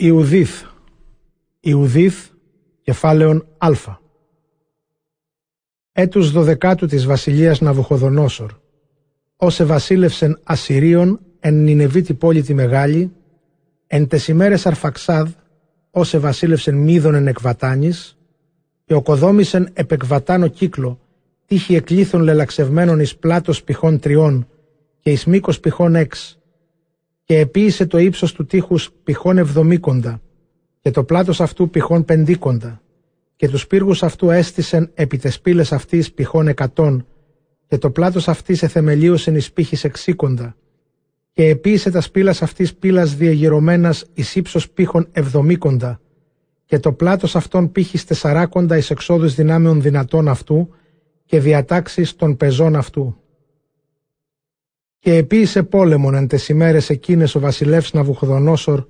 Ιουδίθ. Ιουδίθ κεφάλαιον Α. Έτους δωδεκάτου της βασιλείας Ναβουχοδονόσορ. Όσε βασίλευσεν Ασσυρίων εν Νινεβίτη πόλη τη μεγάλη εν τες ημέρες Αρφαξάδ όσε βασίλευσεν Μίδων εν εκβατάνης και οκοδόμησεν επεκβατάνο κύκλο τύχη εκλήθων λελαξευμένων εις πλάτος πηχών τριών και εις μήκος πηχών έξ και επίησε το ύψος του τείχους πηχών εβδομήκοντα και το πλάτος αυτού πηχών πεντήκοντα και τους πύργους αυτού έστησεν επί τες πύλες αυτής πηχών εκατόν και το πλάτος αυτής εθεμελίωσεν εις πύχης εξήκοντα και επίησε τας σπήλας αυτής πύλας διαγυρωμένας εις ύψος πύχων εβδομήκοντα και το πλάτος αυτών πύχης τεσσαράκοντα εις εξόδους δυνάμεων δυνατών αυτού και διατάξεις των πεζών αυτού. Και επίησε πόλεμον εν τες ημέρες εκείνες ο βασιλεύς Ναβουχδονόσορ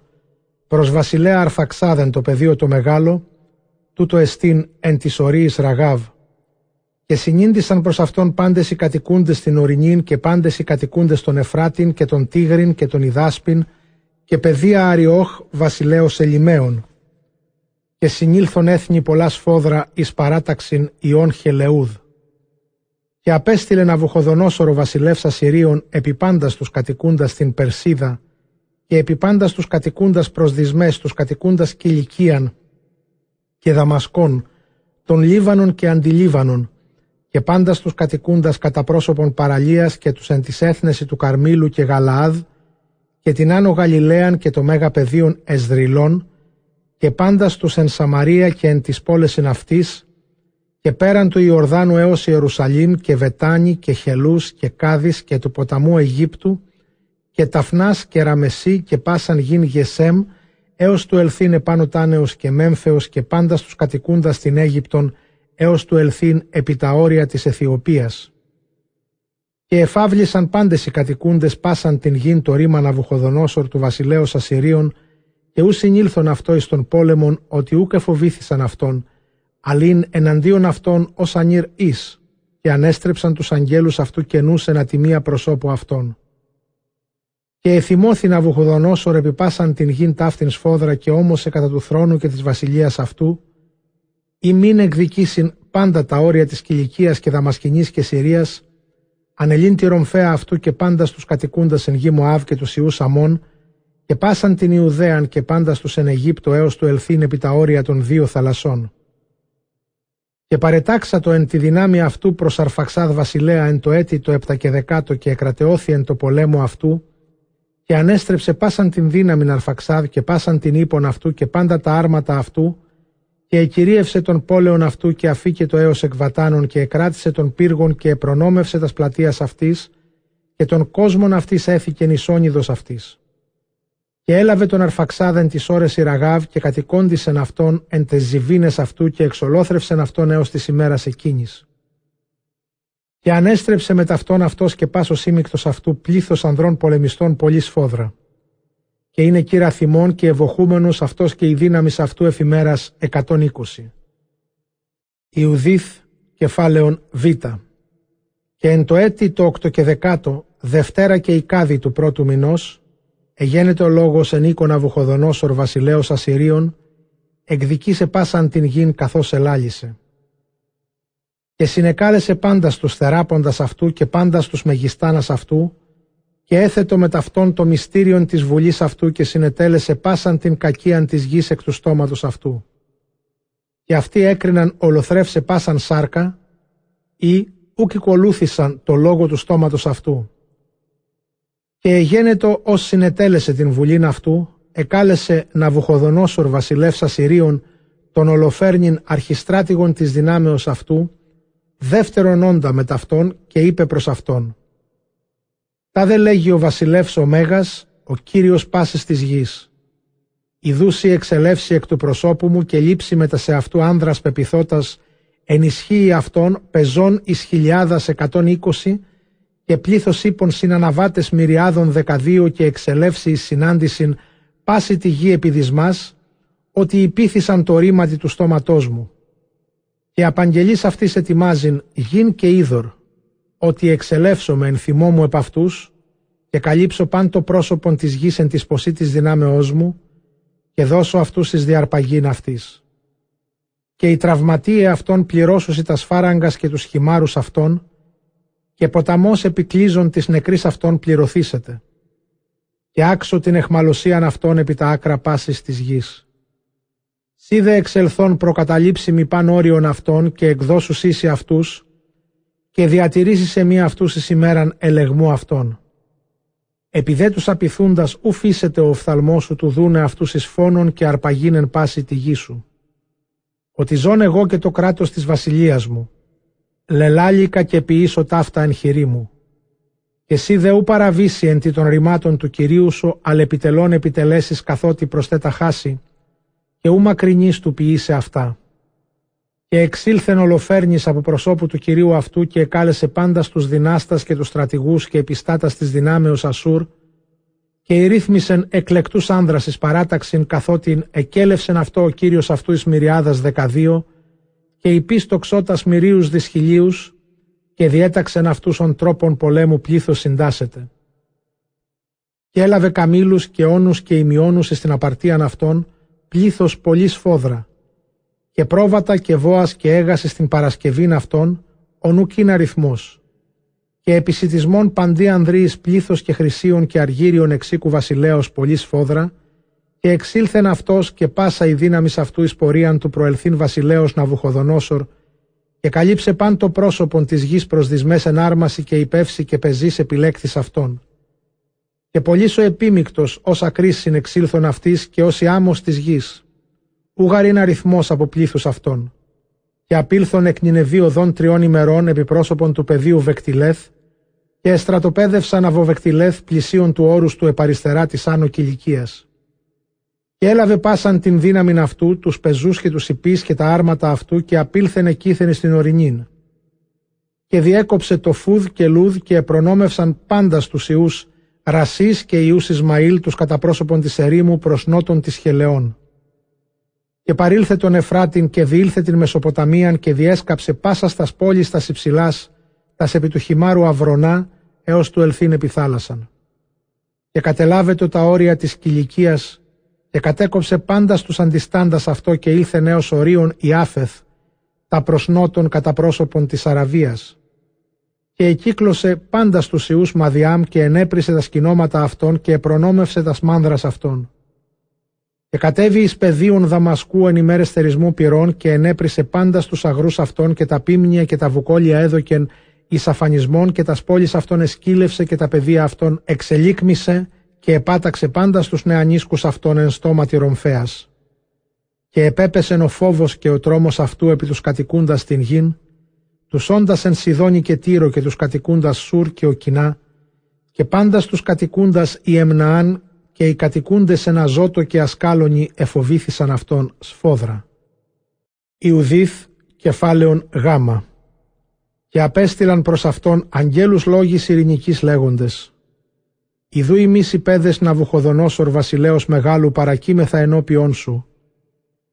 προς βασιλέα Αρφαξάδεν το πεδίο το μεγάλο, τούτο εστίν εν της ορίης Ραγάβ. Και συνήντησαν προς αυτόν πάντες οι κατοικούντες στην ορεινήν και πάντες οι κατοικούντες των Εφράτην και των Τίγρην και των Ιδάσπιν και παιδεία Αριόχ βασιλέως Ελιμαίων. Και συνήλθον έθνη πολλά σφόδρα εις παράταξιν Ιών Χελεούδ και απέστειλε Ναβουχοδονόσορο βασιλεύς Ασσυρίων επί πάντας τους κατοικούντας στην Περσίδα και επί πάντας τους κατοικούντας προς δυσμές τους κατοικούντας Κιλικίαν και Δαμασκών, των Λίβανων και Αντιλίβανων και πάντας τους κατοικούντας κατά πρόσωπον παραλίας και τους εν της έθνεση του Καρμίλου και Γαλαάδ και την Άνω Γαλιλαίαν και το Μέγα Πεδίων Εσδρυλών και πάντας τους εν Σαμαρία και εν της πόλεσιν αυτής και πέραν του Ιορδάνου έως Ιερουσαλήμ και Βετάνη και Χελούς και Κάδης και του ποταμού Αιγύπτου και Ταφνάς και Ραμεσί και πάσαν γιν Γεσέμ έως του ελθύν επάνω τάνεως και Μέμφεως και πάντα στους κατοικούντας στην Αίγυπτον έως του ελθύν επί τα όρια της Αιθιοπίας. Και εφάβλησαν πάντες οι κατοικούντες πάσαν την γην το ρήμα Ναβουχοδονόσορ του βασιλέως Ασσυρίων και ου συνήλθον αυτό εις τον πόλεμον ότι ούκε φοβήθησαν αυτόν αλήν εναντίον αυτών ως ανήρ εις, και ανέστρεψαν τους αγγέλους αυτού καινούς ένα τιμία προσώπου αυτών. Και εθυμώθη να βουχοδονώσορ επιπάσαν την γην ταύτην σφόδρα και όμωσε κατά του θρόνου και της βασιλείας αυτού, ή μην εκδικήσιν πάντα τα όρια της κηλικίας και δαμασκηνής και Συρίας, ανελήν τη ρομφαία αυτού και πάντα στους κατοικούντας εν γη Μωάβ και τους Ιούς Αμών, και πάσαν την Ιουδαίαν και πάντα στους εν Αιγύπτο έως του ελθύν επί τα όρια των δύο θαλασσών και παρετάξατο εν τη δυνάμει αυτού προς Αρφαξάδ βασιλέα εν το έτη το επτά και δεκάτο και εκρατεώθη εν το πολέμο αυτού και ανέστρεψε πάσαν την δύναμη Αρφαξάδ και πάσαν την ύπον αυτού και πάντα τα άρματα αυτού και εκυρίευσε τον πόλεον αυτού και αφήκε το έως εκβατάνων και εκράτησε τον πύργων και επρονόμευσε τας πλατείας αυτής και τον κόσμον αυτής έθηκε νησόνιδος αυτής. Και έλαβε τον Αρφαξάδεν τις ώρες Ιραγάβ και κατοικώντησεν αυτόν εν τες ζυβίνες αυτού και εξολόθρευσεν αυτόν έως της ημέρας εκείνης. Και ανέστρεψε με ταυτόν αυτός και πάσος σύμικτος αυτού πλήθος ανδρών πολεμιστών πολύ σφόδρα. Και είναι κύρα θυμών και ευοχούμενος αυτός και η δύναμη αυτού εφημέρας 120. Ιουδίθ κεφάλαιον Β. Και εν το έτη το 8 και δεκάτο, Δευτέρα και η κάδη του πρώτου μηνός, Εγένεται ο λόγος εν οίκονα βουχοδονόσορ βασιλέως Ασσυρίων, εκδικήσε πάσαν την γην καθώς ελάλησε. Και συνεκάλεσε πάντας στους θεράποντας αυτού και πάντας στους μεγιστάνας αυτού, και έθετο με ταυτόν το μυστήριον της βουλής αυτού και συνετέλεσε πάσαν την κακίαν της γης εκ του στόματος αυτού. Και αυτοί έκριναν ολοθρεύσε πάσαν σάρκα ή ούκ το λόγο του στόματος αυτού και γένετο ως συνετέλεσε την βουλήν αυτού, εκάλεσε Ναβουχοδονόσορ βασιλεύς Ασσυρίων τον Ολοφέρνην αρχιστράτηγον της δυνάμεως αυτού, δεύτερον όντα με ταυτόν και είπε προς αυτόν «Τα δε λέγει ο βασιλεύς ο Μέγας, ο Κύριος πάσης της γης. Ιδούσι εξελεύσει εκ του προσώπου μου και λείψει μετά σε αυτού άνδρας πεπιθώτας ενισχύει αυτόν πεζών εις χιλιάδας εκατόν είκοσι και πλήθος ύπων συναναβάτες μυριάδων δεκαδίου και εξελεύσει εις συνάντησιν πάση τη γη επιδισμάς, ότι υπήθησαν το ρήματι του στόματός μου. Και απαγγελής αυτής ετοιμάζειν γην και είδωρ, ότι εξελεύσω με ενθυμό μου επ' αυτούς, και καλύψω παν το πρόσωπον της γης εν της ποσή της δυνάμεώς μου, και δώσω αυτούς εις διαρπαγήν αυτής. Και οι τραυματίε αυτών πληρώσουσι τας σφάραγγας και τους χυμάρους αυτών, και ποταμός επικλείζων της νεκρής αυτών πληρωθήσετε. Και άξω την εχμαλωσίαν αυτών επί τα άκρα πάσης της γης. Σίδε εξελθών προκαταλήψιμη παν όριον αυτών και εκδώσου ίση αυτούς και διατηρήσεις σε μία αυτούς εις ημέραν ελεγμού αυτών. Επειδή τους απειθούντας ου φύσεται ο οφθαλμός σου του δούνε αυτούς εις φόνων και αρπαγίνεν πάση τη γη σου. Ότι ζών εγώ και το κράτος της βασιλείας μου. Λελάλικα και ποιήσω ταύτα εν χειρή μου. Και εσύ δε ου παραβήσει εν τη των ρημάτων του Κυρίου σου, αλλά επιτελών επιτελέσεις καθότι προσθέτα χάσει, και ου μακρινής του ποιήσε αυτά. Και εξήλθεν ολοφέρνης από προσώπου του Κυρίου αυτού και εκάλεσε πάντα στους δυνάστας και τους στρατηγούς και επιστάτας της δυνάμεως Ασούρ και ηρύθμισεν εκλεκτούς άνδρας εις παράταξην καθότι εκέλευσεν αυτό ο Κύριος αυτού εις μυριάδας δεκαδύο και υπίστοξότας μυρίους δυσχυλίους και διέταξεν αυτούς ον τρόπον πολέμου πλήθος συντάσσεται. Και έλαβε καμήλους και όνους και ημιώνους στην απαρτίαν αυτών πλήθος πολύ σφόδρα και πρόβατα και βόας και έγασε στην Παρασκευήν αυτών, ο νουκίν αριθμός. Και επισητισμών παντή ανδρείς πλήθος και χρυσίων και αργύριων εξήκου βασιλέως πολύ σφόδρα, και εξήλθεν αυτός και πάσα η δύναμη αυτού εις πορείαν του προελθύν βασιλέως Ναβουχοδονόσορ, και καλύψε παν το πρόσωπον της γης προσδισμές εν άρμαση και υπεύση και πεζής επιλέκτης αυτών. Και πολύ ο επίμικτος όσα κρίσιν εξήλθον αυτής και όσοι άμμος της γης, ούγαρ αριθμός από πλήθους αυτών. Και απήλθον εκ οδών τριών ημερών επί πρόσωπον του πεδίου Βεκτιλέθ, και εστρατοπέδευσαν από Βεκτιλέθ πλησίων του όρους του επαριστερά της άνω κηλικίας. Και έλαβε πάσαν την δύναμη αυτού, τους πεζούς και τους υπείς και τα άρματα αυτού, και απήλθεν εκείθεν στην ορεινήν. Και διέκοψε το φούδ και λούδ και προνόμευσαν πάντα στους ιούς Ρασίς και ιούς Ισμαήλ τους κατά πρόσωπον της ερήμου προς νότων της Χελεών και παρήλθε τον Εφράτην και διήλθε την Μεσοποταμίαν και διέσκαψε πάσα στας πόλης στα υψηλάς, τας επί του χυμάρου αυρονά, έως του ελθύν επιθάλασσαν. Και κατελάβετο τα όρια της κηλικίας και κατέκοψε πάντα στους αντιστάντας αυτό και ήλθε νέος ορίων Ιάφεθ, τα προσνότων κατά πρόσωπον της Αραβίας. Και εκύκλωσε πάντα στους ιούς Μαδιάμ και ενέπρισε τα σκηνώματα αυτών και επρονόμευσε τα σμάνδρας αυτών και κατέβη εις πεδίων Δαμασκού εν ημέρες θερισμού πυρών και ενέπρισε πάντα στους αγρούς αυτών και τα πίμνια και τα βουκόλια έδωκεν εις αφανισμών και τας πόλεις αυτών εσκύλευσε και τα παιδεία αυτών εξελίκμησε και επάταξε πάντα στους νεανίσκους αυτών εν στόματι ρομφέας. Και επέπεσεν ο φόβος και ο τρόμος αυτού επί τους κατοικούντας την γην, τους όντας εν Σιδόνι και Τύρο και τους κατοικούντας Σουρ και Οκινά, και πάντα στους κατοικούντας Ιεμναάν και οι κατοικούντες ένα ζώτο και ασκάλωνοι εφοβήθησαν αυτόν σφόδρα. Ιουδίθ κεφάλαιον γάμα και απέστειλαν προς αυτόν αγγέλους λόγης ειρηνικής λέγοντες «Ιδού ημείς οι πέδες Ναβουχοδονόσορ βασιλέως μεγάλου παρακείμεθα ενώπιόν σου.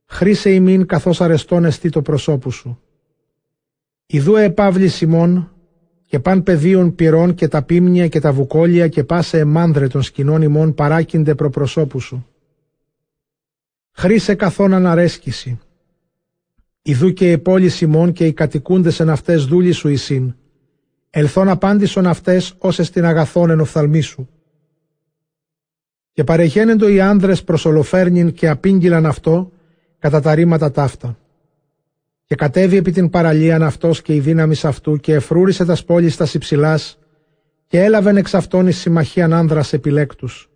Χρήσε ημίν καθώς αρεστών εστί το προσώπου σου. Ιδού επάβλη Σιμών και παν πεδίων πυρών και τα πίμνια και τα βουκόλια και πάσε εμάνδρε των σκηνών ημών παράκυνται προπροσώπου σου. Χρήσε καθόν αναρέσκηση. Ιδού και οι πόλεις ημών και οι κατοικούντες εν αυτές δούλοι σου εισήν. Ελθόν απάντησον αυτές όσες την αγαθόν εν οφθαλμή σου. Και παρεγένεντο οι άνδρες προς ολοφέρνην και απήγγυλαν αυτό κατά τα ρήματα ταύτα. Και κατέβη επί την παραλίαν αυτός και η δύναμη αυτού και εφρούρισε τας πόλης στα υψηλάς και έλαβεν εξ αυτών εις συμμαχίαν άνδρας επιλέκτους.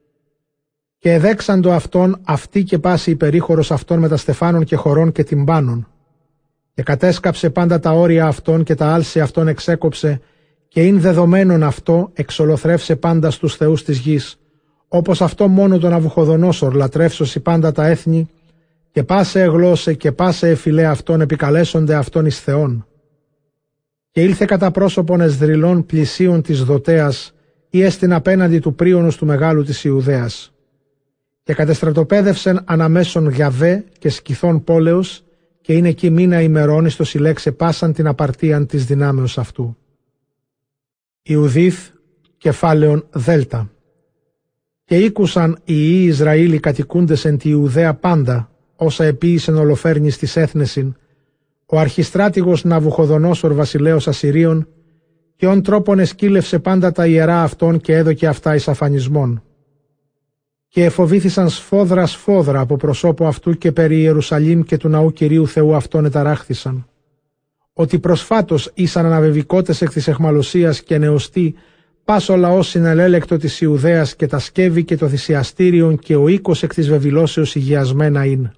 Και εδέξαντο αυτόν αυτή και πάση υπερήχορος αυτών με τα στεφάνων και χωρών και τυμπάνων. Και κατέσκαψε πάντα τα όρια αυτών και τα άλση αυτών εξέκοψε και ειν δεδομένον αυτό εξολοθρεύσε πάντα στους θεούς της γης, όπως αυτό μόνο τον Αβουχοδονόσορ λατρεύσωση πάντα τα έθνη και πάσε εγλώσε και πάσε εφιλέ αυτών επικαλέσονται αυτών εις Θεών. Και ήλθε κατά πρόσωπον εσδρυλών πλησίων της δοτέας ή έστειν απέναντι του πρίονος του μεγάλου της Ιουδαίας. Και κατεστρατοπέδευσεν αναμέσων Γιαβέ και σκηθών πόλεως και είναι εκεί μήνα ημερών στο συλλέξε πάσαν την απαρτίαν της δυνάμεως αυτού. Ιουδίθ κεφάλαιον Δέλτα. Και ήκουσαν οι Ιη Ισραήλ οι κατοικούντες εν τη Ιουδαία πάντα, όσα επίησεν ολοφέρνης της έθνεσιν, ο αρχιστράτηγος Ναβουχοδονόσορ βασιλέως Ασσυρίων, και ον τρόπον εσκύλευσε πάντα τα ιερά αυτών και έδωκε αυτά εις αφανισμών. Και εφοβήθησαν σφόδρα σφόδρα από προσώπου αυτού και περί Ιερουσαλήμ και του ναού Κυρίου Θεού αυτών εταράχθησαν. Ότι προσφάτως ήσαν αναβεβικότες εκ της εχμαλωσίας και νεωστοί πας ο λαός συνελέλεκτο της Ιουδαίας και τα σκεύη και το θυσιαστήριον και ο οίκος εκ της βεβηλώσεως υγιασμένα είναι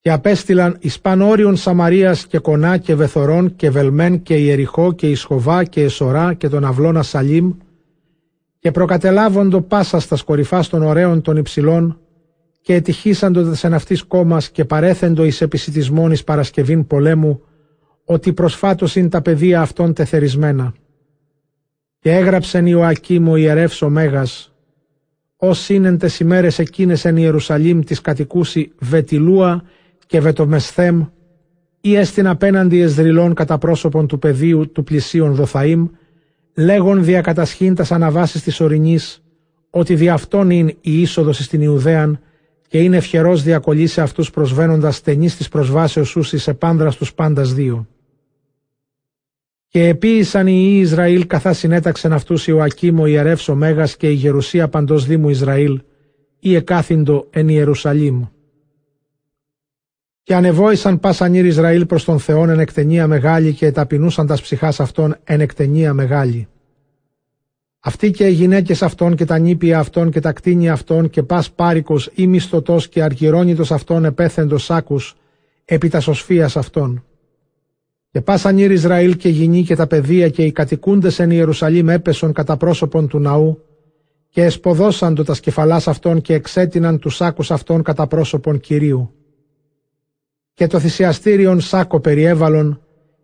και απέστειλαν εις πανόριον Σαμαρίας και Κονά και Βεθορών και Βελμέν και Ιεριχώ και Ισχοβά και Εσορά και τον αυλώνα Σαλίμ και προκατελάβοντο πάσα στα κορυφάς των ωραίων των υψηλών και ετυχήσαντο τα σεναυτής κόμμας και παρέθεντο εις επισητισμόν εις Παρασκευήν πολέμου ότι προσφάτως είναι τα παιδεία αυτών τεθερισμένα. Και έγραψεν Ιωακήμ ο ιερεύς ο Μέγας, ως είναι τες ημέρες εκείνες εν Ιερουσαλήμ της κατοικούση Βετιλούα και βετομεσθέμ ή έστειν απέναντι εσδρυλών κατά πρόσωπον του πεδίου του πλησίων Δοθαήμ, λέγον διακατασχήν τας αναβάσεις της ορεινής, ότι δι' αυτόν είναι η είσοδος στην Ιουδαίαν και είναι ευχερός διακολλή σε αυτούς προσβαίνοντας στενής της προσβάσεως σου σε πάντρας τους πάντας δύο. Και επίησαν οι Ισραήλ καθά συνέταξεν αυτούς Ιωακήμ ο ιερεύς ο Μέγας και η γερουσία παντός Δήμου Ισραήλ, ή εκάθυντο εν Ιερουσαλήμ. Και ανεβόησαν πάσαν ήρ Ισραήλ προς τον Θεόν εν εκτενία μεγάλη και ταπεινούσαν τας ψυχάς αυτών εν εκτενία μεγάλη. Αυτοί και οι γυναίκες αυτών και τα νήπια αυτών και τα κτίνια αυτών και πας πάρικος ή μισθωτός και αργυρώνητος αυτών επέθεντος σάκους επί τας σωσφίας αυτών. Και πάσαν ήρ Ισραήλ και γυνή και τα παιδεία και οι κατοικούντες εν Ιερουσαλήμ έπεσον κατά πρόσωπον του ναού και εσποδώσαν το τα σκεφαλάς αυτών και εξέτειναν τους σάκους αυτών κατά πρόσωπον Κυρίου και το θυσιαστήριον σάκο περιέβαλον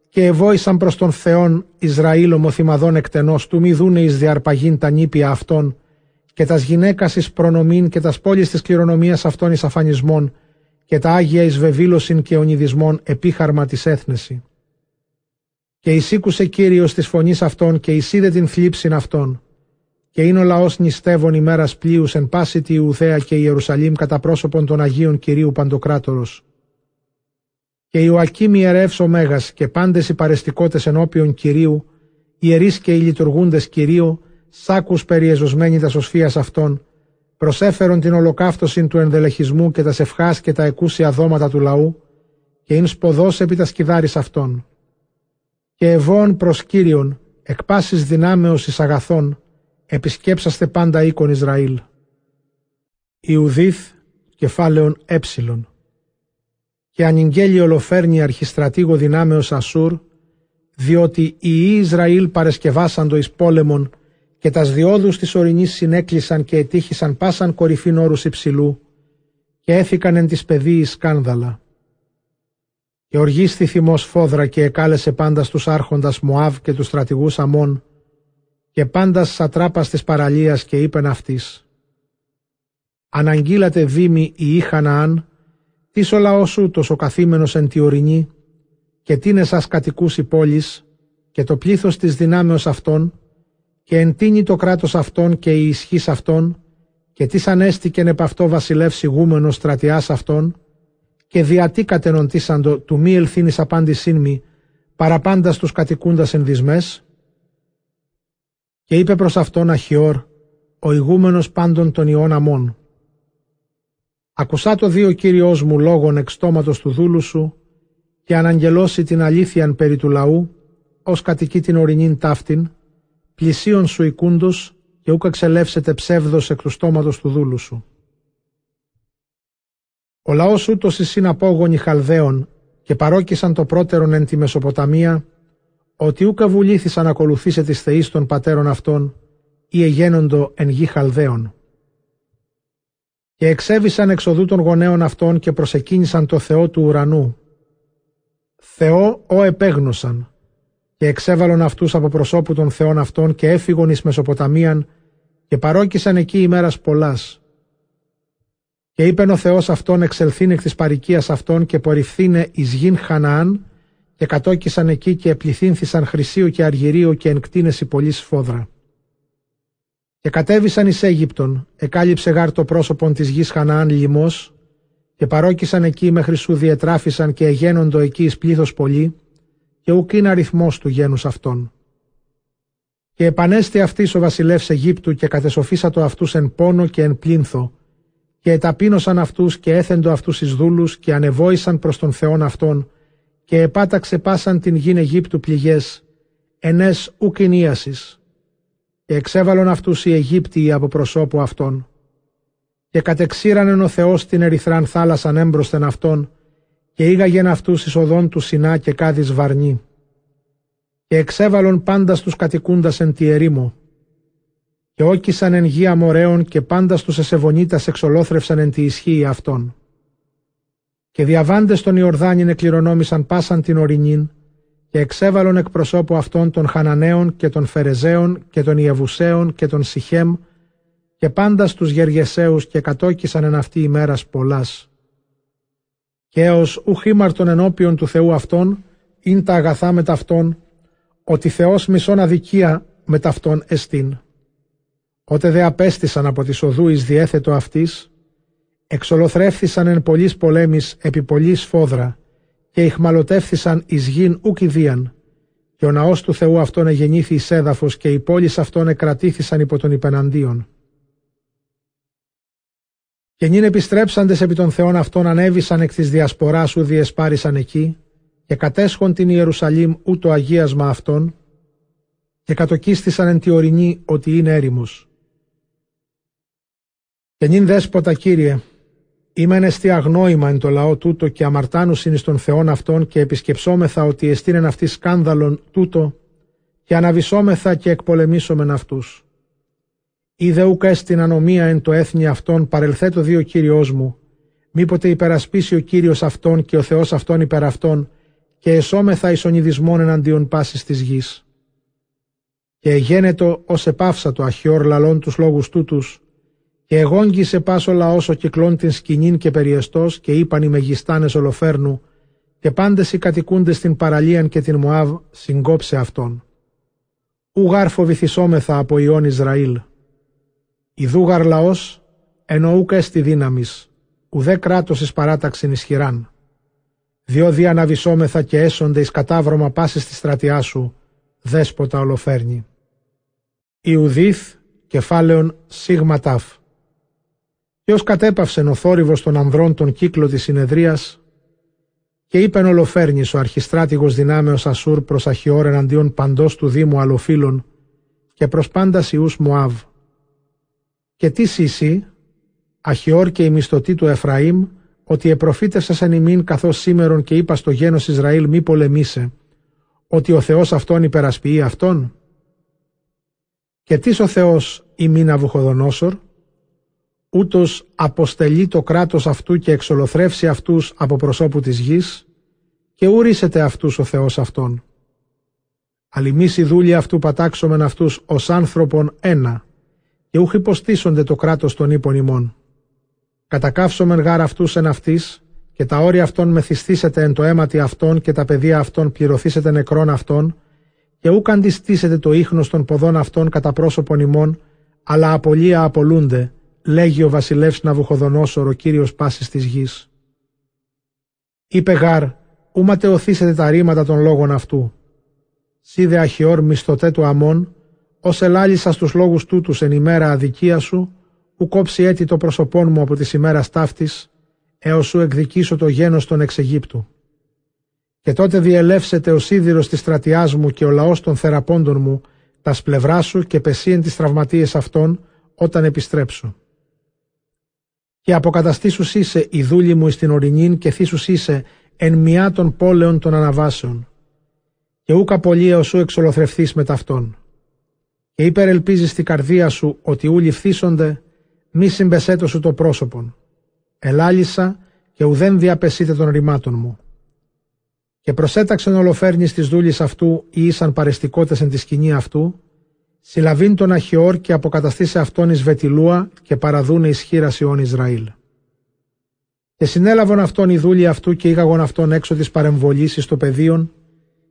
και εβόησαν προς τον Θεόν Ισραήλ ομοθυμαδών εκτενός του μη δούνε εις διαρπαγήν τα νήπια αυτών και τας γυναίκας εις προνομήν και τας πόλεις της κληρονομίας αυτών εις αφανισμών και τα Άγια εις βεβήλωσιν και ονειδισμών επίχαρμα της έθνεση. Και εισήκουσε Κύριος της φωνής αυτών και εισίδε την θλίψην αυτών και είναι ο λαός νηστεύων ημέρας πλοίους εν πάση τη Ιουδαία και Ιερουσαλήμ κατά πρόσωπον των Αγίων Κυρίου Παντοκράτορος και Ιωακήμ ιερεύς ο Μέγας και πάντες οι παρεστικότες ενώπιον Κυρίου, ιερείς και οι λειτουργούντες Κυρίου, σάκους περιεζωσμένοι τας σωσφίας αυτών, προσέφερον την ολοκαύτωση του ενδελεχισμού και τας σευχάς και τα εκούσια δώματα του λαού, και είναι σποδός επί τα σκυδάρης αυτών. Και ευών προς Κύριον, εκ πάσης δυνάμεως εις αγαθών, επισκέψαστε πάντα οίκον Ισραήλ. Ιουδίθ, κεφάλαιον έψιλον και ανηγγέλει ολοφέρνει αρχιστρατήγο δυνάμεως Ασούρ, διότι οι Ισραήλ παρεσκευάσαντο εις πόλεμον και τας διόδους της ορεινής συνέκλεισαν και ετύχησαν πάσαν κορυφήν όρους υψηλού και έθηκαν εν της παιδίης σκάνδαλα. Και οργίστη θυμός φόδρα και εκάλεσε πάντα στους άρχοντας Μωάβ και τους στρατηγούς Αμών. Και πάντας σατράπας της παραλίας και είπεν αυτής «Αναγγείλατε δήμη η Ιχαναάν τι ο λαός σου τόσο καθήμενος εν τη ορεινή και τίνε σας κατοικούς πόλης και το πλήθος της δυνάμεως αυτών και εντείνει το κράτος αυτών και η ισχύς αυτών και τι ανέστηκεν επ' αυτό βασιλεύς ηγούμενος στρατιάς αυτών και διατί κατενοντήσαντο του μη ελθύνης απάντησήν μη παραπάντα στους κατοικούντας ενδυσμές και είπε προς αυτόν Αχιόρ ο ηγούμενος πάντων των ιών αμών Ακουσά το δύο Κύριός μου λόγων εξ του δούλου σου και αναγγελώσει την αλήθειαν περί του λαού, ως κατοικεί την ορεινήν ταύτην, πλησίον σου οικούντος και ούκα εξελεύσετε ψεύδος εκ τους στόματος του δούλου σου. Ο λαός ούτως εις είναι απόγονοι Χαλδαίων και παρόκισαν το πρώτερον εν τη Μεσοποταμία, ότι ούκα βουλήθησαν να ακολουθήσε τις θεείς των πατέρων αυτών ή εγένοντο εν γη Χαλδαίων και εξέβησαν εξοδού των γονέων αυτών και προσεκίνησαν το Θεό του ουρανού. Θεό ο επέγνωσαν και εξέβαλον αυτούς από προσώπου των Θεών αυτών και έφυγον εις Μεσοποταμίαν και παρόκισαν εκεί ημέρας πολλάς. Και είπεν ο Θεός αυτόν εξελθήν εκ της παρικίας αυτών και πορυφθήνε εις γην Χαναάν και κατόκισαν εκεί και επληθύνθησαν χρυσίου και αργυρίου και εν κτίνεση πολύ σφόδρα Και κατέβησαν εις Αίγυπτον, εκάλυψε γάρ το πρόσωπον της γης Χαναάν λιμός, και παρόκησαν εκεί μέχρι σου διετράφησαν και εγένοντο εκεί εις πλήθος πολύ, και ουκ είναι αριθμός του γένους αυτών. Και επανέστη αυτής ο βασιλεύς Αιγύπτου και κατεσοφίσατο αυτούς εν πόνο και εν πλήνθο, και εταπείνωσαν αυτούς και έθεντο αυτούς εις δούλους και ανεβόησαν προς τον Θεόν αυτόν, και επάταξε πάσαν την γην Αιγύπτου πληγές, ενές ουκ και εξέβαλον αυτούς οι Αιγύπτιοι από προσώπου αυτών. Και κατεξήρανεν ο Θεός την ερυθράν θάλασσαν έμπροσθεν αυτών, και ήγαγεν αυτούς εις οδόν του Σινά και κάδης βαρνή. Και εξέβαλον πάντα στους κατοικούντας εν τη ερήμο. Και όκισαν εν γη αμοραίων και πάντα στους εσεβονίτας εξολόθρευσαν εν τη ισχύη αυτών. Και διαβάντες των Ιορδάνιν εκληρονόμησαν πάσαν την ορεινήν, και εξέβαλον εκ προσώπου αυτών των Χαναναίων και των Φερεζαίων και των Ιεβουσαίων και των Σιχέμ και πάντα στους Γεργεσαίους και κατόκισαν εν αυτή ημέρας πολλάς. Και ως ουχήμαρτον ενώπιον του Θεού αυτών, ειν τα αγαθά με ταυτόν, ότι Θεός μισόν αδικία με ταυτόν εστίν. Ότε δε απέστησαν από τη οδού εις διέθετο αυτής, εξολοθρεύθησαν εν πολλής πολέμης επί πολλής φόδρα και ηχμαλωτεύθησαν εις γην ουκ ιδίαν, και ο ναός του Θεού αυτόν εγεννήθη εις έδαφος και οι πόλεις αυτών εκρατήθησαν υπό τον υπεναντίον. Και νυν επιστρέψαντες επί των Θεών αυτών ανέβησαν εκ της διασποράς ου διεσπάρισαν εκεί και κατέσχον την Ιερουσαλήμ ου το αγίασμα αυτών και κατοκίστησαν εν τη ορεινή ότι είναι έρημος. Και νυν δέσποτα Κύριε, Είμαι εστί αγνόημα εν το λαό τούτο και αμαρτάνουσιν εις των Θεών αυτών και επισκεψόμεθα ότι εστίνεν αυτή σκάνδαλον τούτο και αναβησόμεθα και εκπολεμήσομεν αυτούς. Είδε ούκα εστιν ανομία εν το έθνη αυτών παρελθέτω δύο Κύριός μου, μήποτε υπερασπίσει ο Κύριος αυτόν και ο Θεός αυτόν υπερ αυτών και εσώμεθα εις ονειδισμόν εναντίον πάσης της γης. Και εγένετο ως επάυσατο αχιόρ λαλών τους λόγους τούτους, και εγόγγισε πάσο λαός ο κυκλών την σκηνήν και περιεστό και είπαν οι μεγιστάνες Ολοφέρνου, και πάντες οι κατοικούντες στην παραλίαν και την Μωάβ συγκόψε αυτόν. Ουγάρ φοβηθισόμεθα από ιών Ισραήλ. Ιδούγαρ λαός εννοούκα στη δύναμης, ουδέ κράτος εις παράταξην ισχυράν. Διό διαναβησόμεθα και έσονται εις κατάβρωμα πάση στη στρατιά σου, δέσποτα ολοφέρνη. Ιουδίθ κεφάλαιον σίγμα τάφ. Και ως κατέπαυσεν ο θόρυβος των ανδρών τον κύκλο της συνεδρίας και είπεν ολοφέρνης ο αρχιστράτηγος δυνάμεως Ασούρ προς Αχιόρ εναντίον παντός του Δήμου Αλοφύλων και προς πάντας Ιούς Μουάβ. Και τι εσύ, Αχιόρ και η μισθωτή του Εφραήμ, ότι επροφήτευσες εν ημίν καθώς σήμερον και είπα στο γένος Ισραήλ μη πολεμήσε, ότι ο Θεός αυτόν υπερασποιεί αυτόν. Και τις ο Θεός ημίν Αβουχοδονόσορ, ούτως αποστελεί το κράτος αυτού και εξολοθρεύσει αυτούς από προσώπου της γης και ούρίσετε αυτούς ο Θεός αυτών. Αλλημείς οι δούλοι αυτού πατάξομεν αυτούς ως άνθρωπον ένα και ούχ υποστήσονται το κράτος των ύπων ημών. Κατακάψομεν γάρ αυτούς εν αυτής και τα όρια αυτών μεθυστήσετε εν το αίματι αυτών και τα παιδεία αυτών πληρωθήσετε νεκρών αυτών και ούκ αντιστήσετε το ίχνος των ποδών αυτών κατά πρόσωπον ημών αλλά απολία απολούνται λέγει ο βασιλεύς Ναβουχοδονόσορο κύριος πάσης της γης. Είπε γάρ, ου ματαιωθήσετε τα ρήματα των λόγων αυτού. Σίδε αχιόρ μισθωτέ του αμών, ως ελάλησα στους λόγους τούτους εν ημέρα αδικία σου, ου κόψει έτη το προσωπόν μου από τη ημέρα ταύτης, έως σου εκδικήσω το γένος των εξεγύπτου. Και τότε διελεύσετε ο σίδηρος της στρατιάς μου και ο λαός των θεραπώντων μου, τας σπλευρά σου και πεσίεν τις τραυματίες αυτών, όταν επιστρέψω και αποκαταστήσου είσαι η δούλη μου στην ορεινήν και θύσου είσαι εν μια των πόλεων των αναβάσεων. Και ούκα πολύ σου εξολοθρευθείς με ταυτόν. Και υπερελπίζεις στην καρδία σου ότι ούλοι φθήσονται, μη συμπεσέτω σου το πρόσωπον. Ελάλησα και ουδέν διαπεσίτε των ρημάτων μου. Και προσέταξεν ολοφέρνης της δούλης αυτού ή ήσαν παρεστικότες εν τη σκηνή αυτού, συλλαβήν τον Αχιόρ και αποκαταστήσε αυτόν εις Βετιλούα και παραδούνε εις χείρας Ιών Ισραήλ. Και συνέλαβον αυτόν οι δούλοι αυτού και ήγαγον αυτόν έξω της παρεμβολής εις το πεδίον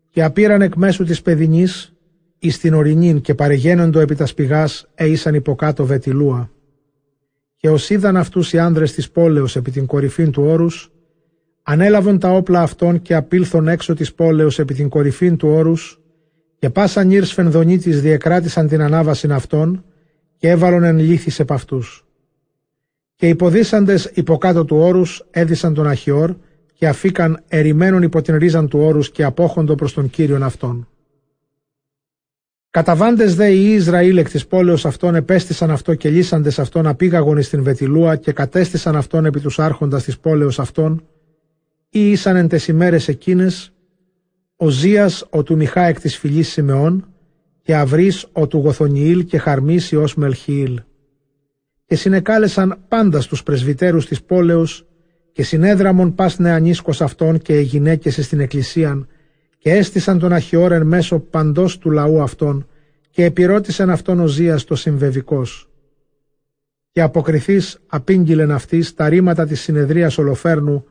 και απήραν εκ μέσου της παιδινής εις την ορεινήν και παρεγαίνοντο επί τας σπηγάς έησαν υποκάτω βετιλούα. Και ως είδαν αυτούς οι άνδρες της πόλεως επί την κορυφήν του όρους, ανέλαβαν τα όπλα αυτών και απήλθον έξω της πόλεως επί την κορυφήν του όρους και πάσαν ήρ σφενδονίτης διεκράτησαν την ανάβαση αυτών και έβαλον εν λύθης επ' αυτούς. Και υποδίσαντες υποκάτω του όρους έδισαν τον Αχιόρ και αφήκαν ερημένον υπό την ρίζαν του όρους και απόχοντο προς τον Κύριον αυτόν. Καταβάντε δε οι Ισραήλ εκ της πόλεως αυτών επέστησαν αυτό και λύσαντες αυτόν απήγαγον στην Βετιλούα και κατέστησαν αυτόν επί τους άρχοντας της πόλεως αυτών, ή ήσαν εν τες ημέρες εκείνες, ο Ζίας ο του Μιχά εκ της φυλής Σιμεών και Αυρής ο του Γοθονιήλ και Χαρμίση ως Μελχιήλ. Και συνεκάλεσαν πάντα στους πρεσβυτέρους της πόλεως και συνέδραμον πας νεανίσκος αυτών και οι γυναίκες στην εκκλησίαν και έστησαν τον Αχιόρεν μέσω παντός του λαού αυτών και επιρώτησαν αυτόν ο Ζίας το συμβεβικός. Και αποκριθείς απήγγειλεν αυτής τα ρήματα της συνεδρίας Ολοφέρνου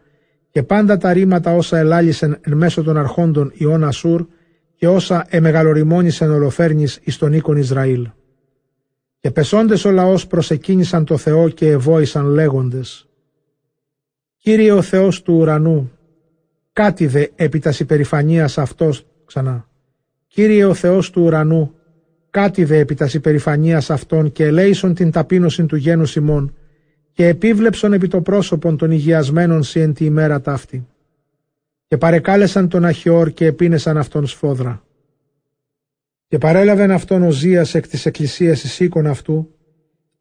και πάντα τα ρήματα όσα ελάλησεν εν μέσω των αρχόντων Ιών Ασούρ και όσα εμεγαλοριμόνησεν ολοφέρνης εις τον οίκον Ισραήλ. Και πεσόντες ο λαός προσεκίνησαν το Θεό και ευόησαν λέγοντες «Κύριε ο Θεός του ουρανού, κάτι δε επί τας υπερηφανίας αυτός ξανά. Κύριε ο Θεός του ουρανού, κάτι δε επί τας υπερηφανίας αυτών και ελέησον την ταπείνωση του γένους ημών και επίβλεψον επί το πρόσωπον των υγιασμένων σι εν τη ημέρα ταύτη. Και παρεκάλεσαν τον Αχιόρ και επίνεσαν αυτόν σφόδρα. Και παρέλαβεν αυτόν ο Ζίας εκ της εκκλησίας εις οίκον αυτού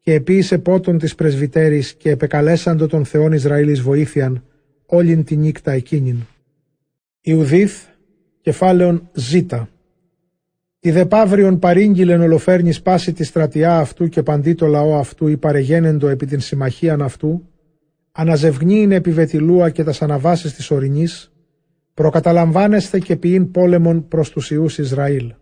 και επίησε πότον της πρεσβυτέρης και επεκαλέσαντο τον Θεόν Ισραήλης βοήθειαν όλην τη νύκτα εκείνην. Ιουδίθ, κεφάλαιον Ζήτα. Τη δεπαύριον παρήγγειλεν ολοφέρνης πάση τη στρατιά αυτού και παντί το λαό αυτού ή παρεγένεντο επί την συμμαχίαν αυτού, αναζευγνύειν επί βετιλούα και τας αναβάσεις της ορεινής, προκαταλαμβάνεστε και ποιήν πόλεμον προς τους ιούς Ισραήλ.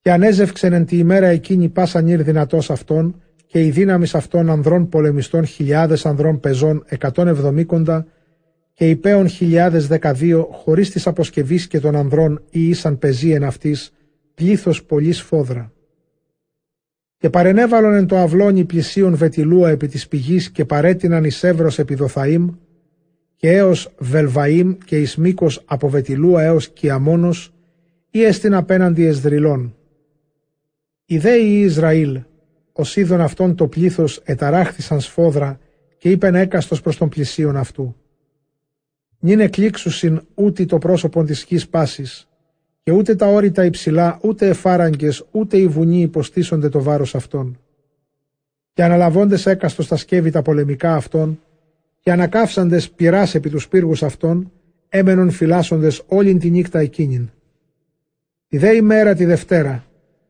Και ανέζευξεν εν τη ημέρα εκείνη πάσαν ήρ δυνατός αυτών, και η δύναμη αυτών ανδρών πολεμιστών χιλιάδες ανδρών πεζών εκατόν εβδομήκοντα, και υπέων χιλιάδες δεκαδύο χωρίς της αποσκευής και των ανδρών ή ήσαν πεζή εν αυτής, πλήθος πολύ σφόδρα. Και παρενέβαλον εν το αυλόνι πλησίων βετιλούα επί της πηγής και παρέτειναν εις εύρος επί Δοθαΐμ και έως Βελβαΐμ και εις μήκος από βετιλούα έως Κιαμόνος ή εστιν απέναντι εσδρυλών. Οι δέοι Ισραήλ, ως είδων αυτών το πλήθος εταράχθησαν σφόδρα και είπεν έκαστος προς τον πλησίον αυτού. Νην εκλήξουσιν ούτε το πρόσωπον της γης πάσης, και ούτε τα όρητα υψηλά, ούτε εφάραγγες, ούτε οι βουνοί υποστήσονται το βάρος αυτών. Και αναλαβώντες έκαστος στα σκεύη τα πολεμικά αυτών, και ανακάφσαντες πειράς επί τους πύργους αυτών, έμενον φυλάσσοντες όλην τη νύχτα εκείνην. Τη δε ημέρα τη Δευτέρα,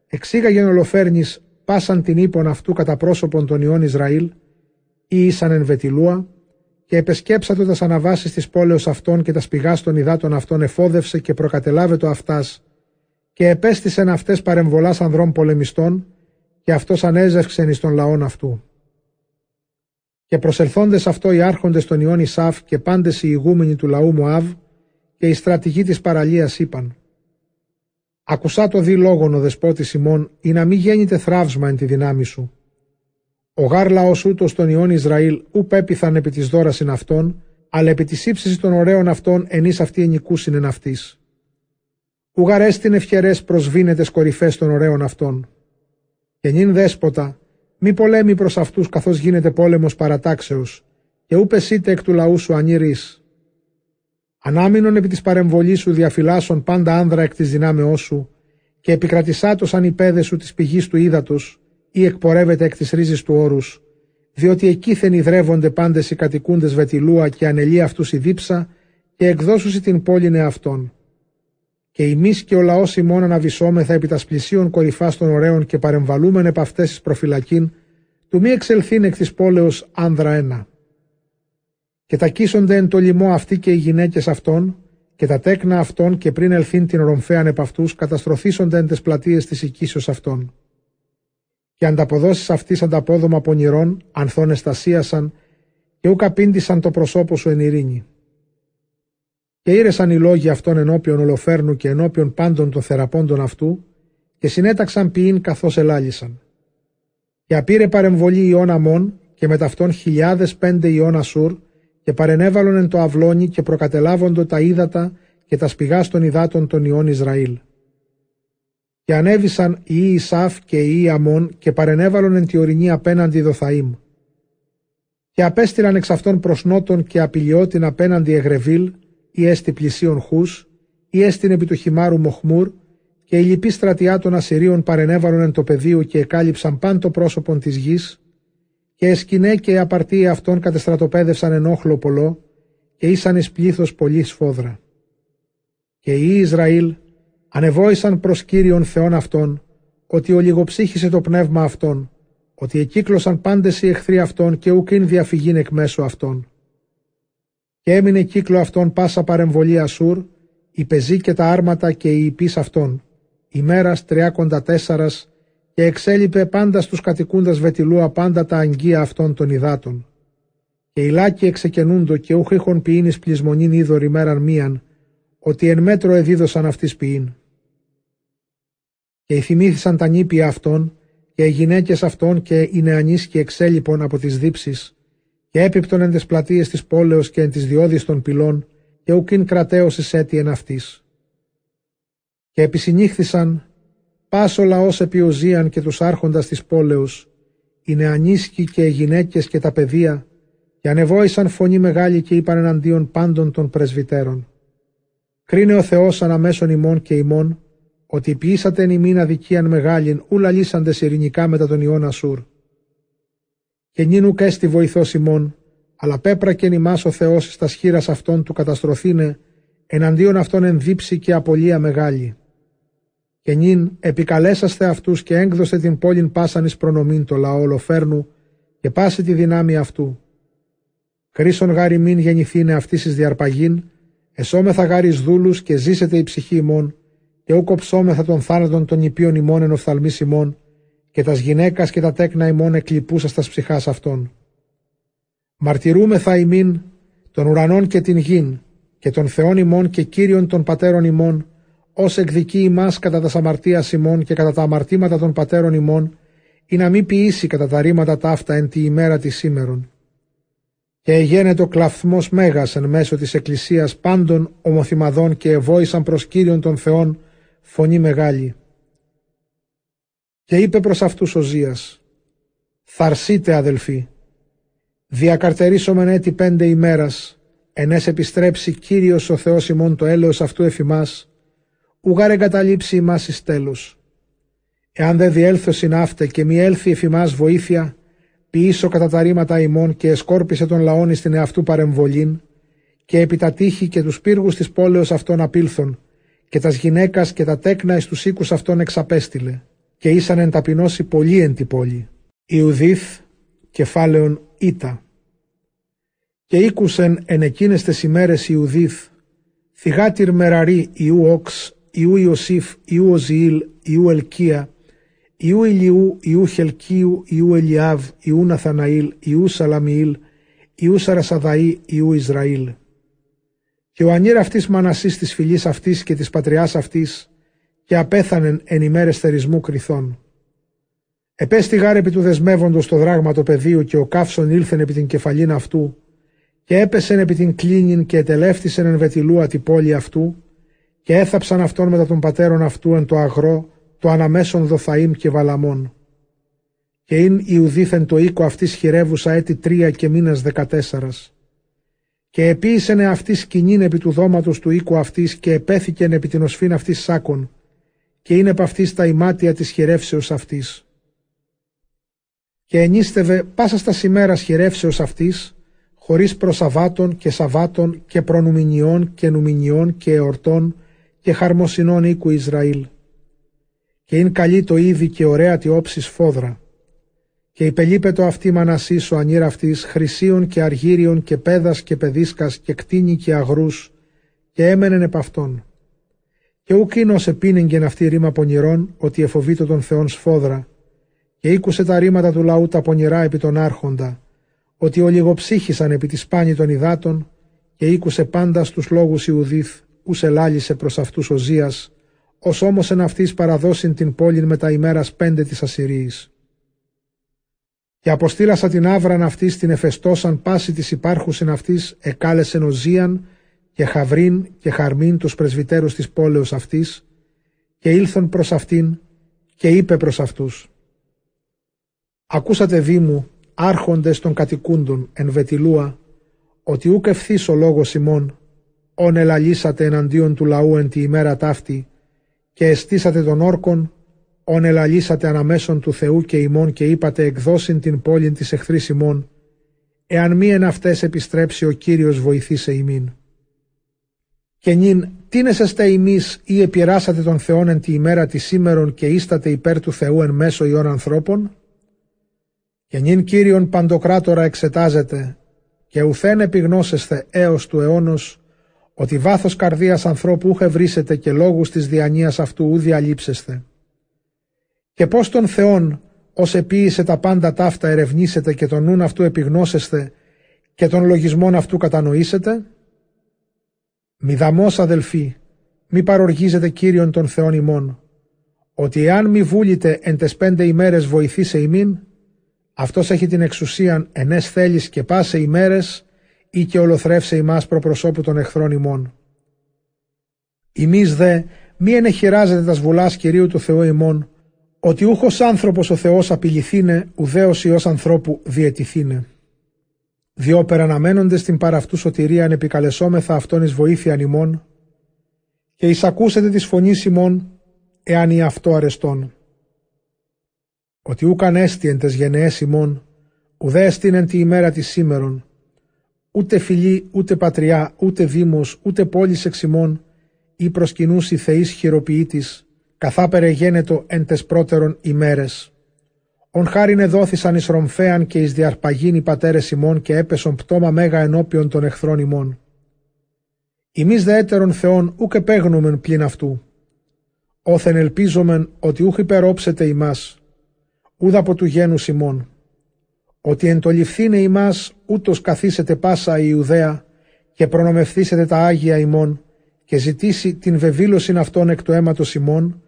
εξήγαγεν ολοφέρνης πάσαν την ύπον αυτού κατά πρόσωπον των ιών Ισραήλ, ή ήσαν εν Βετιλούα, και επεσκέψατο τα αναβάσει της πόλεως αυτών και τα σπηγά των υδάτων αυτών εφόδευσε και προκατελάβε αυτάς, και επέστησεν αυτές παρεμβολάς ανδρών πολεμιστών, και αυτός ανέζευξεν εις των λαών αυτού. Και προσελθόντες αυτό οι άρχοντες των ιών Ισάφ και πάντες οι ηγούμενοι του λαού Μωάβ και οι στρατηγοί της παραλίας είπαν. Ακουσά το δι λόγον ο δεσπότης ημών, ή να μην γέννηται θράψμα εν τη δυνάμει σου ο γάρ λαός ούτως των ιών Ισραήλ ου πέπιθαν επί της δώρασιν αυτών, αλλά επί της ύψης των ωραίων αυτών ενείς αυτοί ενικούσιν εν αυτής. Ου την ευχερές προσβήνετε κορυφές των ωραίων αυτών. Και νυν δέσποτα, μη πολέμη προς αυτούς καθώς γίνεται πόλεμος παρατάξεως, και ου πεσείτε εκ του λαού σου ανήρης. Ανάμεινον επί της παρεμβολής σου διαφυλάσσον πάντα άνδρα εκ της δυνάμεώς σου, και επικρατησάτος αν σου της πηγής του ύδατος, ή εκπορεύεται εκ της ρίζης του όρους, διότι εκείθεν ιδρεύονται πάντες οι κατοικούντες βετιλούα και ανελεί αυτούς η δίψα και εκδώσουσι την πόλη αυτών. Και εμείς και ο λαός ημών αναβυσσόμεθα επί τας πλησίων κορυφάς των ωραίων και παρεμβαλούμεν επ' αυτές τις προφυλακήν, του μη εξελθήν εκ της πόλεως άνδρα ένα. Και τα κίσονται εν το λοιμό αυτοί και οι γυναίκες αυτών, και τα τέκνα αυτών και πριν ελθύν την ρομφέαν επ' αυτούς, καταστροφήσονται εν τες πλατείες της οικήσεως αυτών και ανταποδώσει αυτής ανταπόδομα πονηρών, ανθών εστασίασαν και ούκα πίντησαν το προσώπο σου εν ειρήνη. Και ήρεσαν οι λόγοι αυτών ενώπιον ολοφέρνου και ενώπιον πάντων των θεραπώντων αυτού, και συνέταξαν ποιήν καθώς ελάλησαν. Και απήρε παρεμβολή ιών αμών και με ταυτόν χιλιάδες πέντε ιών ασούρ και παρενέβαλον εν το αυλόνι και προκατελάβοντο τα ύδατα και τα σπηγά των υδάτων των ιών Ισραήλ. Και ανέβησαν οι Ισάφ και οι Αμών και παρενέβαλον εν τη ορεινή απέναντι Δοθαήμ. Και απέστειλαν εξ αυτών προς νότον και απειλιώτην απέναντι Εγρεβίλ ή έστι πλησίον Χούς ή έστιν επί του χυμάρου Μοχμούρ και οι λοιποί στρατιά των Ασσυρίων παρενέβαλον εν το πεδίο και εκάλυψαν παν το πρόσωπον της γης και εσκινέ και απαρτία αυτών κατεστρατοπέδευσαν εν όχλο πολλό και ήσαν εις πλήθος πολύ σφόδρα. Και οι Ισραήλ ανεβόησαν προς Κύριον Θεόν αυτών, ότι ολιγοψύχησε το πνεύμα αυτών, ότι εκύκλωσαν πάντες οι εχθροί αυτών και ουκίν διαφυγήν εκ μέσω αυτών. Και έμεινε κύκλο αυτών πάσα παρεμβολή Ασούρ, η πεζή και τα άρματα και οι υπείς αυτών, ημέρας τριάκοντα τέσσαρας και εξέλιπε πάντα στους κατοικούντας Βετιλού απάντα τα αγγεία αυτών των υδάτων. Και οι λάκοι εξεκενούντο και ούχ είχον ποιήνης πλεισμονήν είδωρ ημέραν μίαν, ότι εν μέτρο εδίδωσαν αυτής ποιήν. Και θυμήθησαν τα νήπια αυτών, και οι γυναίκες αυτών και οι νεανείς και εξέλιπων από τις δίψεις, και έπιπτον εν τες πλατείες της πόλεως και εν τις διόδεις των πυλών, και ουκίν κρατέωσης έτη εν αυτής. Και επισυνήχθησαν πας ο λαός επιοζίαν και τους άρχοντας της πόλεως, οι νεανίσκοι και οι γυναίκες και τα παιδεία, και ανεβόησαν φωνή μεγάλη και είπαν εναντίον πάντων των πρεσβυτέρων. Κρίνε ο Θεός αναμέσων ημών και ημών, ότι ποιήσατε εν ημίν αδικίαν μεγάλην, ούλα λύσαντες ειρηνικά μετά τον Ιώνα Σουρ. Και νίνου κέστη βοηθός ημών, αλλά πέπρακεν ημάς ο Θεός στα σχήρας αυτών του καταστροφήνε, εναντίον αυτών ενδύψει και απολία μεγάλη και νυν επικαλέσαστε αυτούς και έγκδοστε την πόλην πάσαν εις προνομήν το λαό ολοφέρνου και πάση τη δυνάμει αυτού. Χρήσον γάρι μην γεννηθήνε αυτής εις διαρπαγήν, εσώμεθα γάρι δούλους και ζήσετε η ψυχή ημών, και ούκο ψώμεθα των θάνατων των υπείων ημών εν οφθαλμής ημών, και τας γυναίκας και τα τέκνα ημών εκλειπούσας στα ψυχάς αυτών. Μαρτυρούμεθα ημίν των ουρανών και την γην, και των Θεών ημών και Κύριων των πατέρων ημών, ως εκδικεί ημάς κατά τας αμαρτίας ημών και κατά τα αμαρτήματα των πατέρων ημών, ή να μην ποιήσει κατά τα ρήματα ταύτα εν τη ημέρα της σήμερον. Και εγένετο κλαφθμό μέγας εν μέσω της Εκκλησίας πάντων ομοθυμαδών και ευόησαν προς Κύριον των Θεών φωνή μεγάλη. Και είπε προς αυτούς ο Ζίας, «Θαρσείτε αδελφοί, διακαρτερίσομεν έτη πέντε ημέρας, ενές επιστρέψει Κύριος ο Θεός ημών το έλεος αυτού εφημάς, ουγάρ εγκαταλείψει ημάς εις τέλος. Εάν δεν διέλθω συνάφτε και μη έλθει εφημάς βοήθεια, ποιήσω κατά τα ρήματα ημών και εσκόρπισε τον λαόν στην εαυτού παρεμβολήν, και επί τα τείχη και τους πύργους της πόλεως αυτών απήλθον, και τας γυναίκας και τα τέκνα εις τους οίκους αυτών εξαπέστειλε, και ήσαν εν ταπεινώσει πολύ εν τη πόλει. Ιουδίθ, κεφάλαιον Ήτα. Και ήκουσεν εν εκείναις ταις ημέραις Ιουδίθ, θυγάτηρ Μεραρί υιού Ωξ, υιού Ιωσήφ, υιού Οζιήλ, υιού Ελκία, υιού Ηλιού, υιού Χελκίου, υιού Ελιάβ, υιού Ναθαναήλ, υιού Σαλαμιήλ, υιού Σαρασαδαΐ, υιού Ισραήλ. Και ο ανήρ αυτής Μανασσής της φυλής αυτής και της πατριάς αυτής και απέθανεν εν ημέρες θερισμού κρυθών. Επέστη γάρ επί του δεσμεύοντος το δράγμα το πεδίο και ο καύσον ήλθεν επί την κεφαλήν αυτού και έπεσεν επί την κλίνην και ετελεύτησεν εν βετιλούα τη πόλη αυτού και έθαψαν αυτόν μετά των πατέρων αυτού εν το αγρό, το αναμέσον Δοθαήμ και Βαλαμών. Και ειν Ιουδίθεν το οίκο αυτής χειρεύουσα έτη τρία και μήνας δεκατέσσαρας. Και επίησεν αυτής σκηνήν επί του δώματος του οίκου αυτής και επέθηκεν επί την οσφήν αυτής σάκων, και είναι επ' αυτής τα ημάτια της χειρεύσεως αυτής. Και ενίστευε πάσα στα σημέρα χειρεύσεως αυτής, χωρίς προσαβάτων και σαβάτων και προνουμινιών και νουμινιών και εορτών και χαρμοσυνών οίκου Ισραήλ. Και είναι καλή το είδη και ωραία τη όψης φόδρα. Και υπελείπετο αυτή μανασής ο ανήρ αυτής χρυσίων και αργύριων και πέδας και παιδίσκας και κτίνη και αγρούς και έμενεν επ' αυτόν. Και ουκ είναι ως επίνεγγεν αυτή ρήμα πονηρών ότι εφοβείτο τον Θεόν σφόδρα και ήκουσε τα ρήματα του λαού τα πονηρά επί τον άρχοντα ότι ολιγοψύχησαν επί της σπάνη των υδάτων και ήκουσε πάντα στους λόγους Ιουδίθ ους ελάλησε προς αυτούς ο Ζίας, ως όμως εν αυτής παραδώσιν την πόλην με τα ημέρας πέντε της Ασσυρίης. Και αποστήλασα την άβραν αυτή την εφεστώσαν πάση της υπάρχουσιν αυτής εκάλεσεν οζίαν και χαβρίν και χαρμίν τους πρεσβυτέρους της πόλεως αυτής και ήλθον προς αυτήν και είπε προς αυτούς «Ακούσατε δήμου, άρχοντες των κατοικούντων εν Βετιλούα, ότι ούκ ευθύς ο λόγος ημών, όν ελαλήσατε εναντίον του λαού εν τη ημέρα ταύτη και εστίσατε τον όρκον, όν ελαλήσατε αναμέσων του Θεού και ημών και είπατε εκδώσιν την πόλην της εχθρής ημών, εάν μη εν αυτές επιστρέψει ο Κύριος βοηθήσε ημίν. Και νυν, τίνεσεστε ημείς ή επιράσατε τον Θεόν εν τη ημέρα της σήμερον καιίστατε υπέρ του Θεού εν μέσω ιών ανθρώπων. Και νυν Κύριον παντοκράτορα εξετάζετε και ουθέν επιγνώσεστε έως του αιώνος ότι βάθος καρδίας ανθρώπου ούχε βρίσετε και λόγους της διανοίας αυτού ου διαλείψεστε. Και πώς τον Θεόν ως επίησε τα πάντα ταύτα ερευνήσετε και τον νουν αυτού επιγνώσεστε και τον λογισμόν αυτού κατανοήσετε; Μη δαμός αδελφοί, μη παροργίζετε Κύριον τον Θεόν ημών, ότι εάν μη βούλητε εν τες πέντε ημέρες βοηθήσε ημίν, αυτός έχει την εξουσίαν ενές θέλεις και πάσε ημέρες ή και ολοθρεύσε ημάς προπροσώπου των εχθρών ημών. Ημείς δε μη ενεχειράζετε τα σβουλάς Κυρίου του Θεού ημών, ότι ούχος άνθρωπος ο Θεός απειληθήνε, ουδέως Υιός ανθρώπου διαιτηθήνε. Διό περαναμένονται στην παραυτού σωτηρία επικαλεσόμεθα αυτόν εις βοήθεια ημών και εισακούσετε της φωνής ημών εάν ή αυτό αρεστών. Ότι ούκαν έστι εν τες γενναίες ημών, ουδέ εστίν τη ημέρα της σήμερον, ούτε φιλή, ούτε πατριά, ούτε δήμος, ούτε πόλης εξημών, ή προσκυνούσι θεής χειροποιήτης, καθά περαιγένετο εν τες πρώτερον ημέρες. Ον χάριν εδόθησαν εις ρομφέαν και εις διαρπαγήν οι πατέρες ημών και έπεσον πτώμα μέγα ενώπιον των εχθρών ημών. Ημείς δε έτερον Θεόν ούκ επέγνωμεν πλην αυτού. Όθεν ελπίζομεν ότι ούχ υπερόψετε ημάς, ούδα από του γένους ημών ότι εν το ληφθήνε ημάς ούτως καθίσετε πάσα η Ιουδαία και προνομευθήσετε τα Άγια ημών και ζητήσει την βεβήλωσιν αυτών εκ του αίματος ημών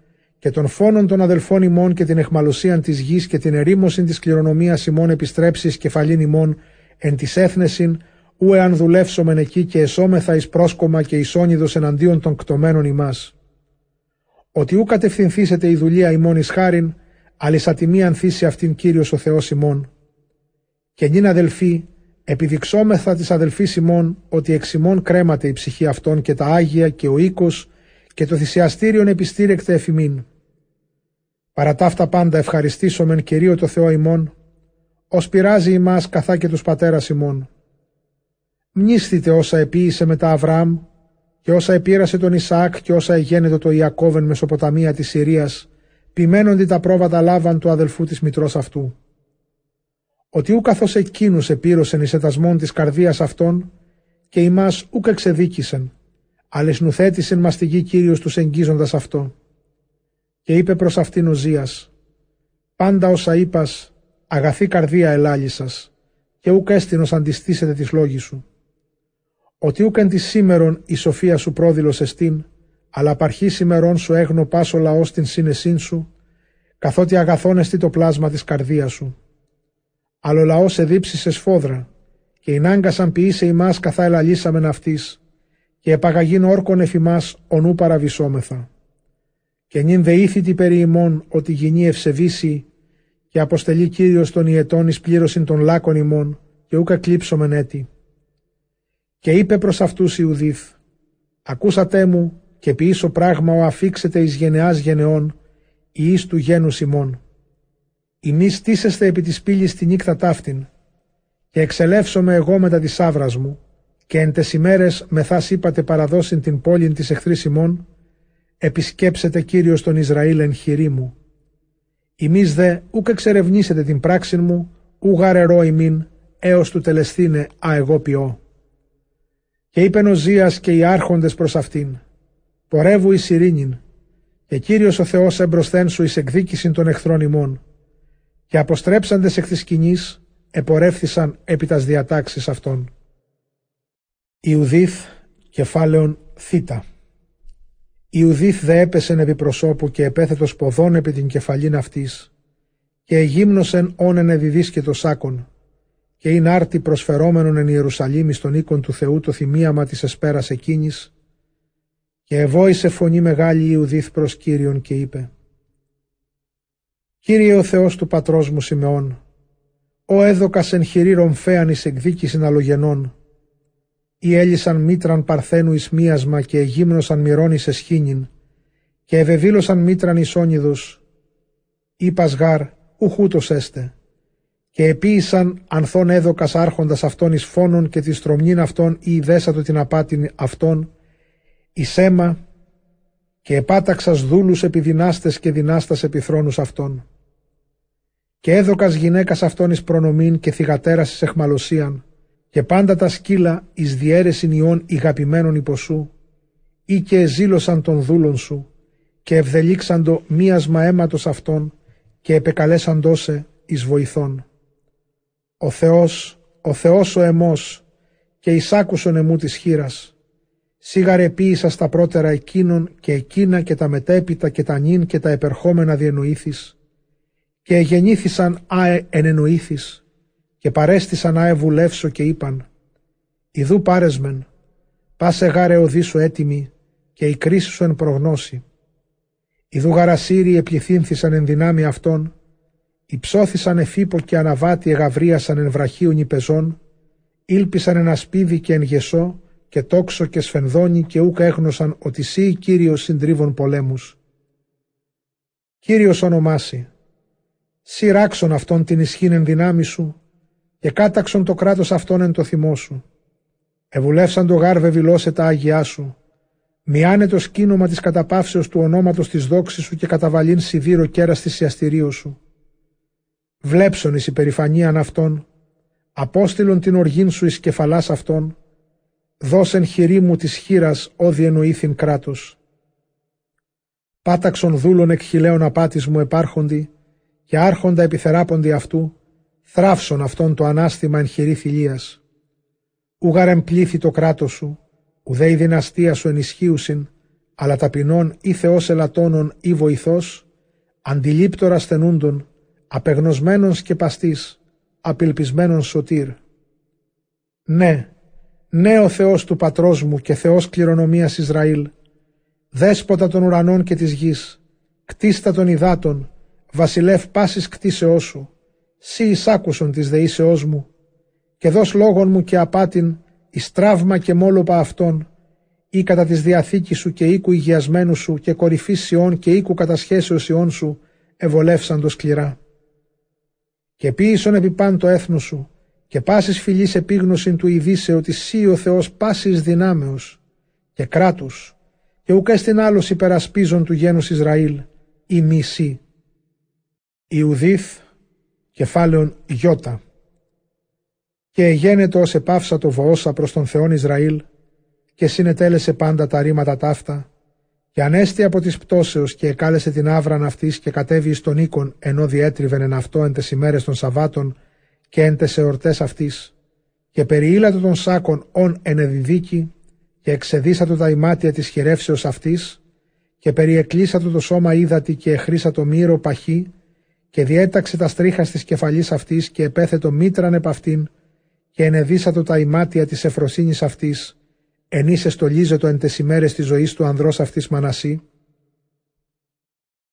και των φόνων των αδελφών ημών και την εχμαλωσίαν της γης και την ερήμωσιν της κληρονομίας ημών επιστρέψεις κεφαλήν ημών εν της έθνεσιν ου εάν δουλεύσομεν εκεί και εσώμεθα εις πρόσκομα και εις όνειδος εναντίον των κτωμένων ημάς. Ότι ου κατευθυνθήσετε η δουλεία ημών εις χάριν, αλυσατιμία ανθίσει αυτήν Κύριος ο Θεός ημών και νυν αδελφοί, επιδειξόμεθα της αδελφής ημών ότι εξ ημών κρέμαται η ψυχή αυτών και τα Άγια και ο οίκος και το θυσιαστήριον επιστήρεκτε εφημίν. Παρά ταύτα πάντα ευχαριστήσομεν Κυρίω το Θεό ημών, ως πειράζει ημάς καθά και τους πατέρας ημών. Μνήσθητε όσα επίησε μετά Αβραάμ και όσα επήρασε τον Ισαάκ και όσα εγένετο το Ιακώβεν Μεσοποταμία της Συρίας, ποιμένοντι τα πρόβατα λάβαν του αδελφού της μητρός αυτού ότι ου καθώς εκείνους επήρωσεν εις ετασμόν της καρδίας αυτών και ημάς ούκ εξεδίκησεν, αλλά νουθέτησεν μας τη γη Κύριος τους εγγίζοντας αυτό. Και είπε προς αυτήν ο Ζίας, πάντα όσα είπας, αγαθή καρδία ελάλησας, και ούκ έστεινος αντιστήσετε τις λόγοι σου. Ότι ούκ εν της σήμερον η σοφία σου πρόδειλος εστίν, αλλά απαρχή σημερών σου έγνω πάσο λαός στην σύνεσήν σου, καθότι αγαθώνεστη το πλάσμα της καρδίας σου αλλά ο λαός εδίψησε σφόδρα και εινάγκασαν ποιήσε ημάς καθά ελαλήσαμεν αυτής και επαγαγήν όρκον εφημάς ονού παραβισόμεθα. Και νυν δεήθητη περί ημών ότι γινεί ευσεβήσει και αποστελεί Κύριος των ιετών εις πλήρωσιν των λάκων ημών και ούκα κλείψομεν έτη. Και είπε προς αυτούς Ιουδίθ, ακούσατε μου και ποιήσω πράγμα ο αφήξετε εις γενεάς γενεών ή εις του γένους ημών Ημί στήσεστε επί της πύλης τη νύχτα ταύτην, και εξελεύσομαι εγώ μετά της σάβρα μου, και εν τες ημέρες μεθάς είπατε παραδώσιν την πόλη της εχθρής ημών, επισκέψετε Κύριος τον Ισραήλ εν χειρή μου. Ημείς δε ούκ εξερευνήσετε την πράξη μου, ου γαρερό ημίν, έως του τελεστήνε α εγώ ποιώ. Και είπε ο Ζίας και οι άρχοντες προς αυτήν, πορεύου εις ειρήνην, και Κύριος ο Θεός εμπροσθέν σου εις εκδίκησιν των εχθρών ημών και αποστρέψαντες εκ της σκηνής επορεύθησαν επί τας διατάξεις αυτών. Ιουδίθ κεφάλαιον θήτα. Ιουδίθ δε έπεσεν επί προσώπου και επέθετος ποδών επί την κεφαλήν αυτής και εγύμνωσεν όνεν εδιδίσκετο σάκον και είναι άρτη προσφερόμενον εν Ιερουσαλήμ στον οίκον του Θεού το θυμίαμα της εσπέρας εκείνης και ευόησε φωνή μεγάλη Ιουδίθ προς Κύριον και είπε «Κύριε ο Θεός του πατρός μου Σιμεών, ο έδωκας εν χειρή ρομφέαν εις εκδίκησιν αλογενών, ή έλυσαν μήτραν παρθένου εις μίασμα και εγύμνωσαν μυρών εις εσχήνιν, και ευεβήλωσαν μήτραν εις όνειδος, είπας γάρ, ουχούτος έστε, και επίησαν ανθών έδωκας άρχοντας αυτών εις φόνων και τη στρομνήν αυτών ή δέσατο την απάτην αυτών, εις αίμα, και επάταξας δούλους επί δυνάστες και δυνάστας επί θρόνους αυτών. Και έδωκας γυναίκας αυτών εις προνομήν και θυγατέρας εις εχμαλωσίαν, και πάντα τα σκύλα εις διέρεσιν ιών ηγαπημένων υποσού, ή και εζήλωσαν των δούλων σου, και ευδελίξαντο μίασμα αίματος αυτών, και επεκαλέσαντόσε εις βοηθών. Ο Θεός, ο Θεός ο εμός, και εισάκουσον εμού της χείρας, σίγαρε ποίησα στα πρώτερα εκείνων και εκείνα και τα μετέπειτα και τα νυν και τα επερχόμενα διενοήθης, και εγεννήθησαν άε ενενοήθης, και παρέστησαν άε βουλεύσω και είπαν, «Ιδού πάρεσμεν, πάσε γάρε οδύσου έτοιμη και η κρίση σου εν προγνώση. Ιδού γαρασίρι επληθύνθησαν εν δυνάμει αυτών, υψώθησαν εφήπο και αναβάτη εγαβρίασαν εν βραχίων υπεζών, ήλπισαν εν ασπίδι και εν γεσό και τόξο και σφενδόνι και ούκα έγνωσαν ότι σύ Κύριος συντρίβων πολέμους. Κύριος ονομάσει, σειράξον αυτόν την ισχύν εν δυνάμει σου και κάταξον το κράτος αυτόν εν το θυμό σου. Εβουλεύσαν το γάρ βεβηλώσε τα άγιά σου. Μιάνε το σκήνομα της καταπαύσεως του ονόματος της δόξης σου και καταβαλήν σιδήρο κέρας στη σιαστηρίου σου. Βλέψον εις υπερηφανίαν αυτών, απόστηλον την οργήν σου εις κεφαλάς αυτών, δώσεν χειρή μου της χείρας όδι εννοήθην κράτος. Πάταξον δούλων εκχυλαίων απάτης μου επάρχοντι και άρχοντα επιθεράποντι αυτού, θράψον αυτόν το ανάστημα εν χειρή θηλίας. Ούγαρ εμπλήθη το κράτος σου, ουδέ η δυναστεία σου ενισχύουσιν, αλλά ταπεινών ή Θεός ελαττώνων ή βοηθός, αντιλήπτορα στενούντων, απεγνωσμένων σκεπαστής, απελπισμένων σωτήρ. Ναι, ναι ο Θεός του πατρός μου και Θεός κληρονομίας Ισραήλ, δέσποτα των ουρανών και της γης, κτίστα των υδάτων, βασιλεύ πάσης κτίσεώς σου, σύ εισάκουσον της δεήσεώς μου, και δώσ λόγων μου και απάτην, εις τραύμα και μόλοπα αυτών, ή κατά της διαθήκης σου και οίκου υγιασμένου σου και κορυφής σιών και οίκου κατασχέσεως ιών σου, ευολεύσαντος σκληρά. Και ποίησον επί παν το έθνος σου, και πάσης φιλής επίγνωσιν του ειδήσε ότι σύ ο Θεός πάσης δυνάμεως και κράτους, και ουκ έστειν άλλος υπερασπίζων του γένους Ισραήλ, ή μη σύ. Ιουδίθ, κεφάλαιον Ιώτα. Και εγένετο ως επάυσα το βοώσα προς τον Θεόν Ισραήλ, και συνετέλεσε πάντα τα ρήματα ταύτα, και ανέστη από της πτώσεως και εκάλεσε την άβραν αυτής και κατέβη εις τον οίκον, ενώ διέτριβεν εν αυτό εν τες ημέρες των Σαββάτων και εν τες εορτές αυτής, και περιήλατο των σάκων ον ενεδιδίκη, και εξεδίσατο τα ημάτια της χειρεύσεως αυτής, και περιεκλείσατο το σώμα ύδατη και εχρήσατο μύρο παχύ, και διέταξε τα στρίχα της κεφαλής αυτής και επέθετο μήτραν επ' αυτήν και ενεδίσατο τα ημάτια της εφροσύνης αυτής, ενίσε στολίζετο εν τες ημέρες της ζωής του ανδρός αυτής Μανασί,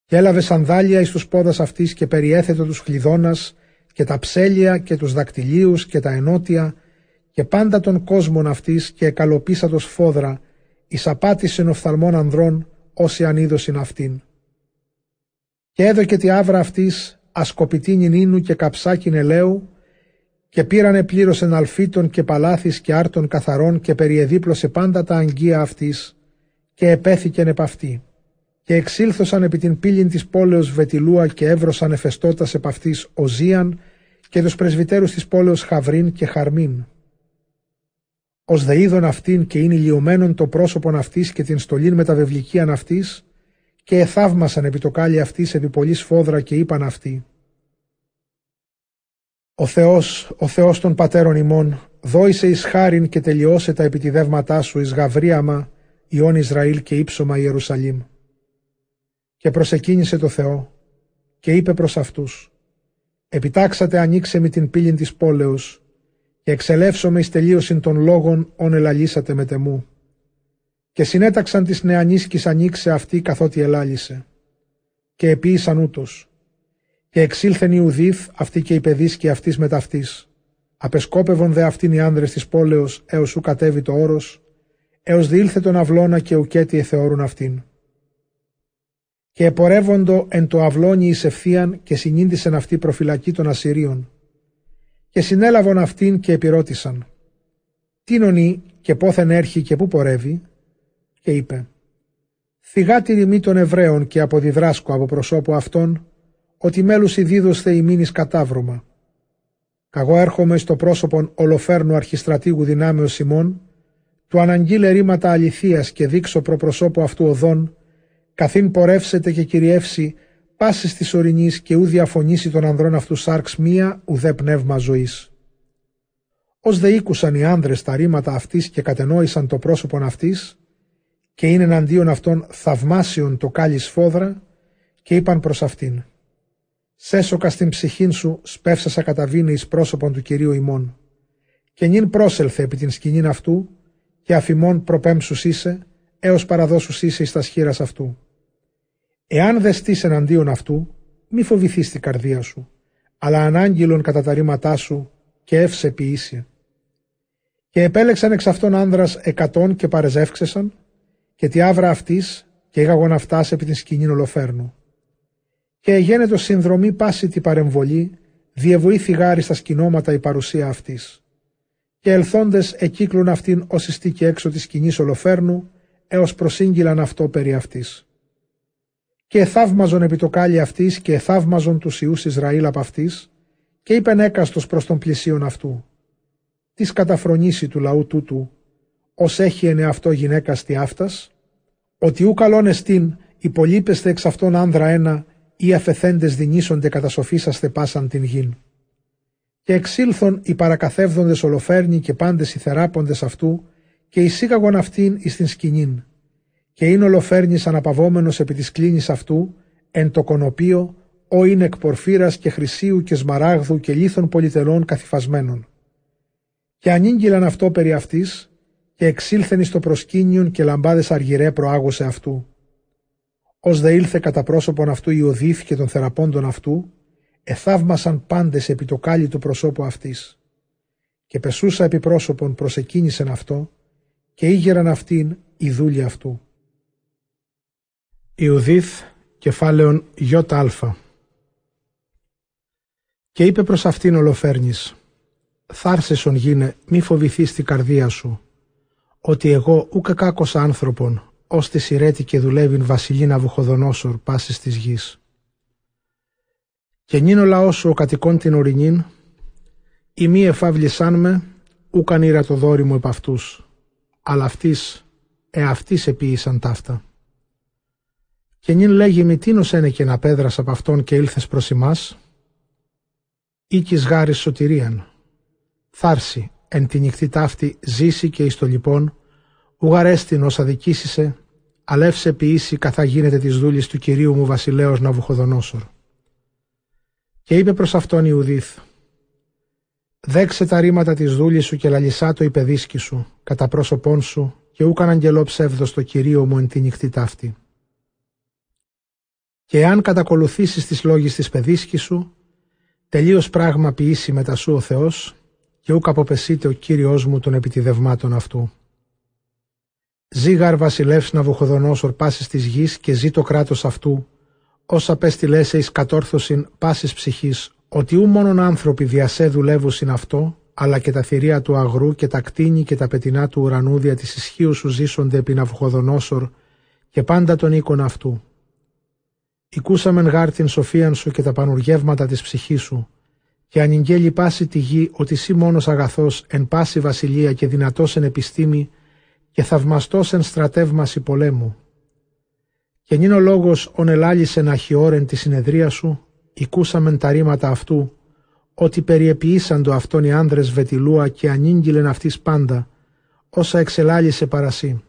και έλαβε σανδάλια εις τους πόδας αυτής και περιέθετο τους χλιδώνας και τα ψέλια και τους δακτυλίους και τα ενότια και πάντα των κόσμων αυτής και εκαλοπίσατος φόδρα εις απάτησεν οφθαλμών ανδρών όσοι ανίδωσιν αυτήν. Και έδωκε τη άβρα αυτής ασκοπητή νινίνου και καψάκιν ελαίου και πήρανε πλήρωσεν αλφίτων και παλάθης και άρτων καθαρών και περιεδίπλωσε πάντα τα αγγεία αυτής και επέθηκεν επ' αυτή. Και εξήλθωσαν επί την πύλην της πόλεως Βετιλούα και έβρωσαν εφεστώτας επ' αυτής Οζίαν και τους πρεσβυτέρους της πόλεως Χαβρίν και Χαρμίν. Ως δε είδον αυτήν και είναι ηλιωμένον το πρόσωπον αυτής και την στολήν μεταβεβλικίαν αυτής, και εθαύμασαν επί το κάλλι αυτής επί πολλής σφόδρα και είπαν αυτοί «Ο Θεός, ο Θεός των πατέρων ημών, δόησε εις χάριν και τελειώσε τα επιτιδεύματά σου εις γαβρίαμα, Ιών Ισραήλ και ύψωμα Ιερουσαλήμ. Και προσεκίνησε το Θεό και είπε προς αυτούς «Επιτάξατε ανοίξε με την πύλην της πόλεως και εξελεύσομαι εις τελείωσιν των λόγων όν ελαλήσατε με τεμού. Και συνέταξαν της νεανίσκης ανοίξε αυτή καθότι ελάλησε. Και επίησαν ούτως. Και εξήλθεν Ιουδίθ αυτή και η παιδίσκη αυτής με ταυτής. Απεσκόπευον δε αυτήν οι άνδρες της πόλεως έως ου κατέβει το όρος, έως διήλθε τον αυλώνα και ουκέτι εθεώρουν αυτήν. Και επορεύοντο εν το αυλώνι εις ευθείαν και συνήντησεν αυτή προφυλακή των Ασσυρίων. Και συνέλαβον αυτήν και επιρώτησαν. Τι νονεί και πόθεν έρχει και πού πορεύει; Και είπε. Θυγά τη ρημή των Εβραίων και αποδιδράσκω από προσώπου αυτών ότι μέλους ειδίδος θεημίνης κατάβρωμα. Καγώ έρχομαι στο πρόσωπον ολοφέρνου αρχιστρατήγου δυνάμεως Σιμών, του αναγγείλε ρήματα αληθείας και δείξω προπροσώπου αυτού οδόν, καθήν πορεύσετε και κυριεύσει πάσης της ορεινής και ου διαφωνήσει των ανδρών αυτού σάρξ μία ουδέ πνεύμα ζωής. Ω δε ήκουσαν οι άνδρες τα ρήματα αυτής και κατενόησαν το πρόσωπον αυτής, και είναι εναντίον αυτών θαυμάσιον το κάλλη σφόδρα, και είπαν προς αυτήν. Σέσοκα στην ψυχήν σου, σπεύσασα καταβίνει εις πρόσωπον του Κυρίου ημών. Και νυν πρόσελθε επί την σκηνήν αυτού, και αφημών προπέμψους είσαι, έως παραδόσους είσαι εις τα σχήρας αυτού. Εάν δεστείς εναντίον αυτού, μη φοβηθείς την καρδία σου, αλλά ανάγγειλον κατά τα ρήματά σου και εύσε ποιήσει. Και επέλεξαν εξ αυτών άνδρας εκατόν και παρεζεύξεσαν, και τη άβρα αυτής και έγαγον αυτάς επί την σκηνήν ολοφέρνου και εγένετο συνδρομή πάση τη παρεμβολή, διεβοήθη γάρι στα σκηνώματα η παρουσία αυτής. Και ελθόντες εκύκλουν αυτήν ως και έξω της σκηνής Ολοφέρνου, έως προσύγγυλαν αυτό περί αυτής. Και εθαύμαζον επί το κάλλι αυτής και εθαύμαζον τους ιούς Ισραήλ από αυτής, και είπεν έκαστος προς τον πλησίον αυτού. Της καταφρονήσει του λαού τούτου, ως έχει ενε αυτό γυναίκα στη αυτά, ότι ου καλόν εστίν υπολείπεστε εξ αυτών άνδρα ένα οι αφεθέντες δυνήσονται κατά σοφίσαστε πάσαν την γην. Και εξήλθον οι παρακαθεύδοντες ολοφέρνοι και πάντες οι θεράποντες αυτού και εισήγαγον αυτήν εις την σκηνήν. Και είναι ολοφέρνης αναπαυόμενος επί της κλίνης αυτού, εν το κονοπίο, ο είναι εκ πορφύρας και χρυσίου και σμαράγδου και λίθων πολυτελών καθυφασμένων. Και ανήγγυλαν αυτό περί αυτής, και εξήλθεν εις το προσκύνιον και λαμπάδες αργυρέ προάγωσε αυτού. Ως δε ήλθε κατά πρόσωπον αυτού η οδύφη και των θεραπώντων αυτού, εθαύμασαν πάντες επί το κάλλι του προσώπου αυτής. Και πεσούσα επί πρόσωπον προσεκίνησεν αυτό και ήγεραν αυτήν η δούλη αυτού. Ιουδίθ κεφάλαιον ΙΑ Και είπε προς αυτήν ολοφέρνης «Θάρσεσον γίνε, μη φοβηθείς την καρδία σου, ότι εγώ ούκα κάκος άνθρωπον, ως τη σειρέτη και δουλεύειν βασιλίνα Βουχοδονόσορ πάσης της γης. Και νυν ο λαός σου ο κατοικών την ορεινήν, η μη εφαύλησάν με, ούκαν ήρα το δόρι μου επ' αυτούς, αλλά αυτής, εαυτής επίησαν ταύτα. Και νυν λέγει μη τίνος ένε και να πέδρας από αυτόν και ήλθες προς εμάς, οίκης γάρης σωτηρίαν, θάρση εν τη νυχτή ταύτη ζήσει και εις το λοιπόν, Ουγαρέστην ως αδικήσισε, αλεύσε ποιήσει καθά γίνεται της δούλης του κυρίου μου βασιλέως Ναβουχοδονόσορ. Και είπε προς αυτόν Ιουδίθ, «Δέξε τα ρήματα της δούλης σου και λαλισά το υπεδίσκη σου, κατά πρόσωπόν σου, και ούκαν αγγελό ψεύδος στο κυρίο μου εν τη νυχτή ταύτη. Και εάν κατακολουθήσεις τις λόγεις της παιδίσκης σου, τελείως πράγμα ποιήσει μετά σου ο Θεός, και ούκα αποπεσείται ο Κύριος μου των επιτιδευμάτων αυτού. Ζήγαρ βασιλεύς Ναβουχοδονόσορ πάσης της γης και ζει το κράτος αυτού, όσα πέστηλέσε εις κατόρθωσιν πάσης ψυχής, ότι ου μόνον άνθρωποι διασέ δουλεύουσιν αυτό, αλλά και τα θηρία του αγρού και τα κτίνη και τα πετινά του ουρανού δια της ισχύου σου ζήσονται επί Ναβουχοδονόσορ και πάντα τον οίκον αυτού. Οικούσαμεν γάρ την σοφίαν σου και τα πανουργεύματα της ψυχής σου, και ανηγγέλει πάση τη γη ότι σύ μόνος αγαθός εν πάση βασιλεία και δυνατός εν επιστήμη, και θαυμαστός εν στρατεύμαση πολέμου. Και νυν ο λόγος ον ελάλησεν αχιόρεν τη συνεδρία σου, οικούσαμεν τα ρήματα αυτού, ότι περιεποιήσαντο αυτόν οι άνδρες βετιλούα και ανήγγυλεν αυτής πάντα, όσα εξελάλησε παρασύ.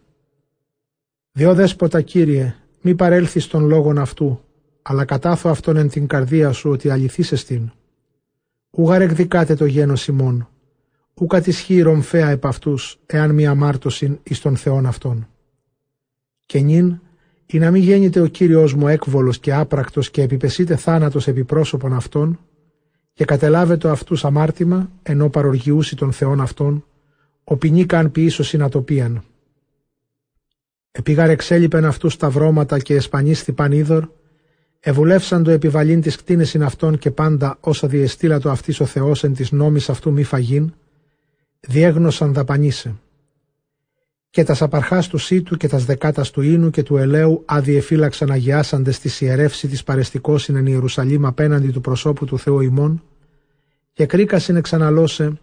Διό δέσποτα Κύριε, μη παρέλθεις των λόγων αυτού, αλλά κατάθω αυτόν εν την καρδία σου ότι αληθείς εστίν. Ούγαρ εκδικάτε το γένος ημών, ου κατησχύει ρομφαία επ' αυτούς, εάν μη αμάρτωσιν εις τον Θεόν αυτόν. Και νυν, ή να μην γέννηται ο Κύριος μου έκβολος και άπρακτος και επιπεσείτε θάνατος επί πρόσωπον αυτών, και κατελάβετε αυτούς αμάρτημα, ενώ παροργιούσι τον Θεόν αυτών, ο ποινή καν ποιήσω συνατοπίαν. Επίγαρ εξέλιπεν αυτούς τα βρώματα και εσπανίσθη πανίδωρ, Εβουλεύσαν το επιβαλήν της κτίνεσιν αυτών και πάντα όσα διεστήλατο αυτής ο Θεός εν της νόμης αυτού μη φαγήν, διέγνωσαν δαπανίσε. Και τας σαπαρχά του Σίτου και τας δεκάτας του Ίνου και του Ελαίου αδιεφύλαξαν αγιάσαντες στη ιερεύση της παρεστικόσιν εν Ιερουσαλήμ απέναντι του προσώπου του Θεού ημών, και κρίκασιν εξαναλώσε,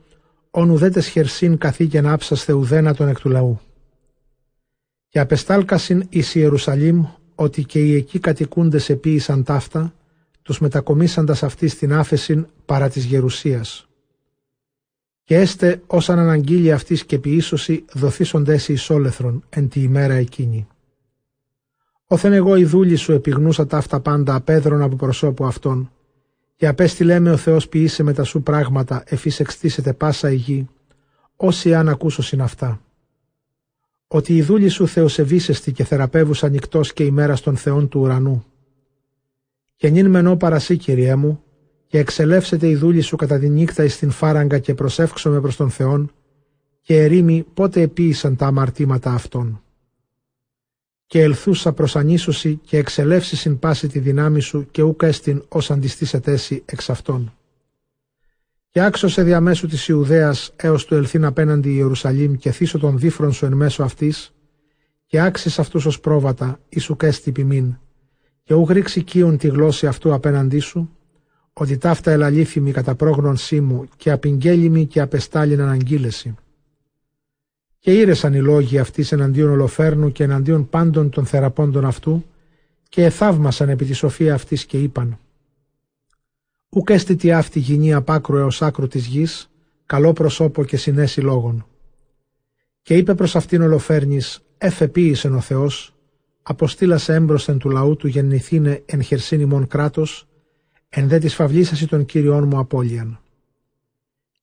ον ουδέτες χερσίν καθήκεν άψασθε ουδένα τον εκ του λαού. Και απεστάλκασιν εις Ιερουσαλήμ ότι και οι εκεί κατοικούντες επίησαν ταύτα, τους μετακομίσαντας αυτής στην άφεσιν παρά της γερουσίας. Και έστε όσαν αναγγείλει αυτής και ποιήσωση δοθήσονται εις όλεθρον εν τη ημέρα εκείνη. Όθεν εγώ η δούλη σου επιγνούσα ταύτα πάντα απέδρον από προσώπου αυτών, και απέστειλέ με ο Θεός ποιήσε με τα σου πράγματα εφής εξτήσετε πάσα η γη, όσοι αν ακούσωσιν αυτά ότι η δούλη σου θεοσεβήσεστη και θεραπεύουσα ανοιχτό και ημέρα των θεών του ουρανού. Και νυν μενό παρασύ, Κυριέ μου, και εξελεύσετε η δούλη σου κατά τη νύχτα εις την φάραγγα και προσεύξομαι προς τον Θεόν, και ερήμη πότε επίησαν τα αμαρτήματα αυτών. Και ελθούσα προς ανίσωση και εξελεύσεις συν πάση τη δυνάμει σου και ούκα έστιν ως αντιστήσετέσι εξ αυτών και άξωσε διαμέσου της Ιουδαίας έως του ελθύν απέναντι Ιερουσαλήμ και θύσω τον δίφρον σου εν μέσω αυτής και άξεις αυτούς ως πρόβατα ή σου κέστη ποιμήν και ου γρίξει κίον τη γλώσση αυτού απέναντί σου ότι ταύτα ελαλήθημη κατά πρόγνων μου και απειγγέλιμη και απεστάλην αναγγείλεση. Και ήρεσαν οι λόγοι αυτή εναντίον Ολοφέρνου και εναντίον πάντων των θεραπώντων αυτού και εθαύμασαν επί τη σοφία αυτής και είπαν Ουκ τι αυτή γυνή απ' έως άκρου της γης, καλό προσώπο και συνέση λόγων. Και είπε προς αυτήν ολοφέρνης, εφεποίησεν ο Θεός, αποστήλασε έμπροσθεν του λαού του γεννηθήνε εν χερσίν ημών κράτος, εν δε της φαυλίσασι των Κύριών μου απώλειαν.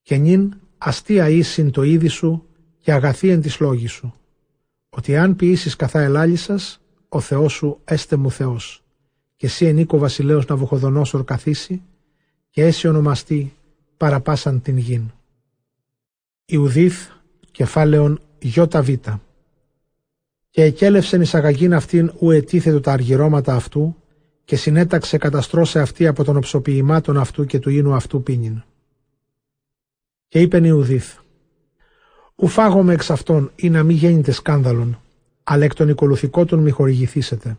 Και νυν αστεία ίσιν το είδη σου και αγαθή εν της λόγης σου, ότι αν ποιήσεις καθά ελάλησας, ο Θεός σου έστε μου Θεός, και εσύ ενίκο βασιλέος Ναβουχοδονόσορ καθίσει, και έσυ ονομαστεί παραπάσαν την γην. Ιουδίθ κεφάλαιον Β. Και εκέλευσεν εις αγαγήν αυτήν ου ετίθετο τα αργυρώματα αυτού και συνέταξε καταστρώσε αυτή από των οψοποιημάτων αυτού και του ίνου αυτού πίνιν. Και είπεν Ιουδίθ «Ου φάγομαι εξ αυτών ή να μη γέννητε σκάνδαλον, αλλά εκ των οικολουθικότων μη χορηγηθήσετε».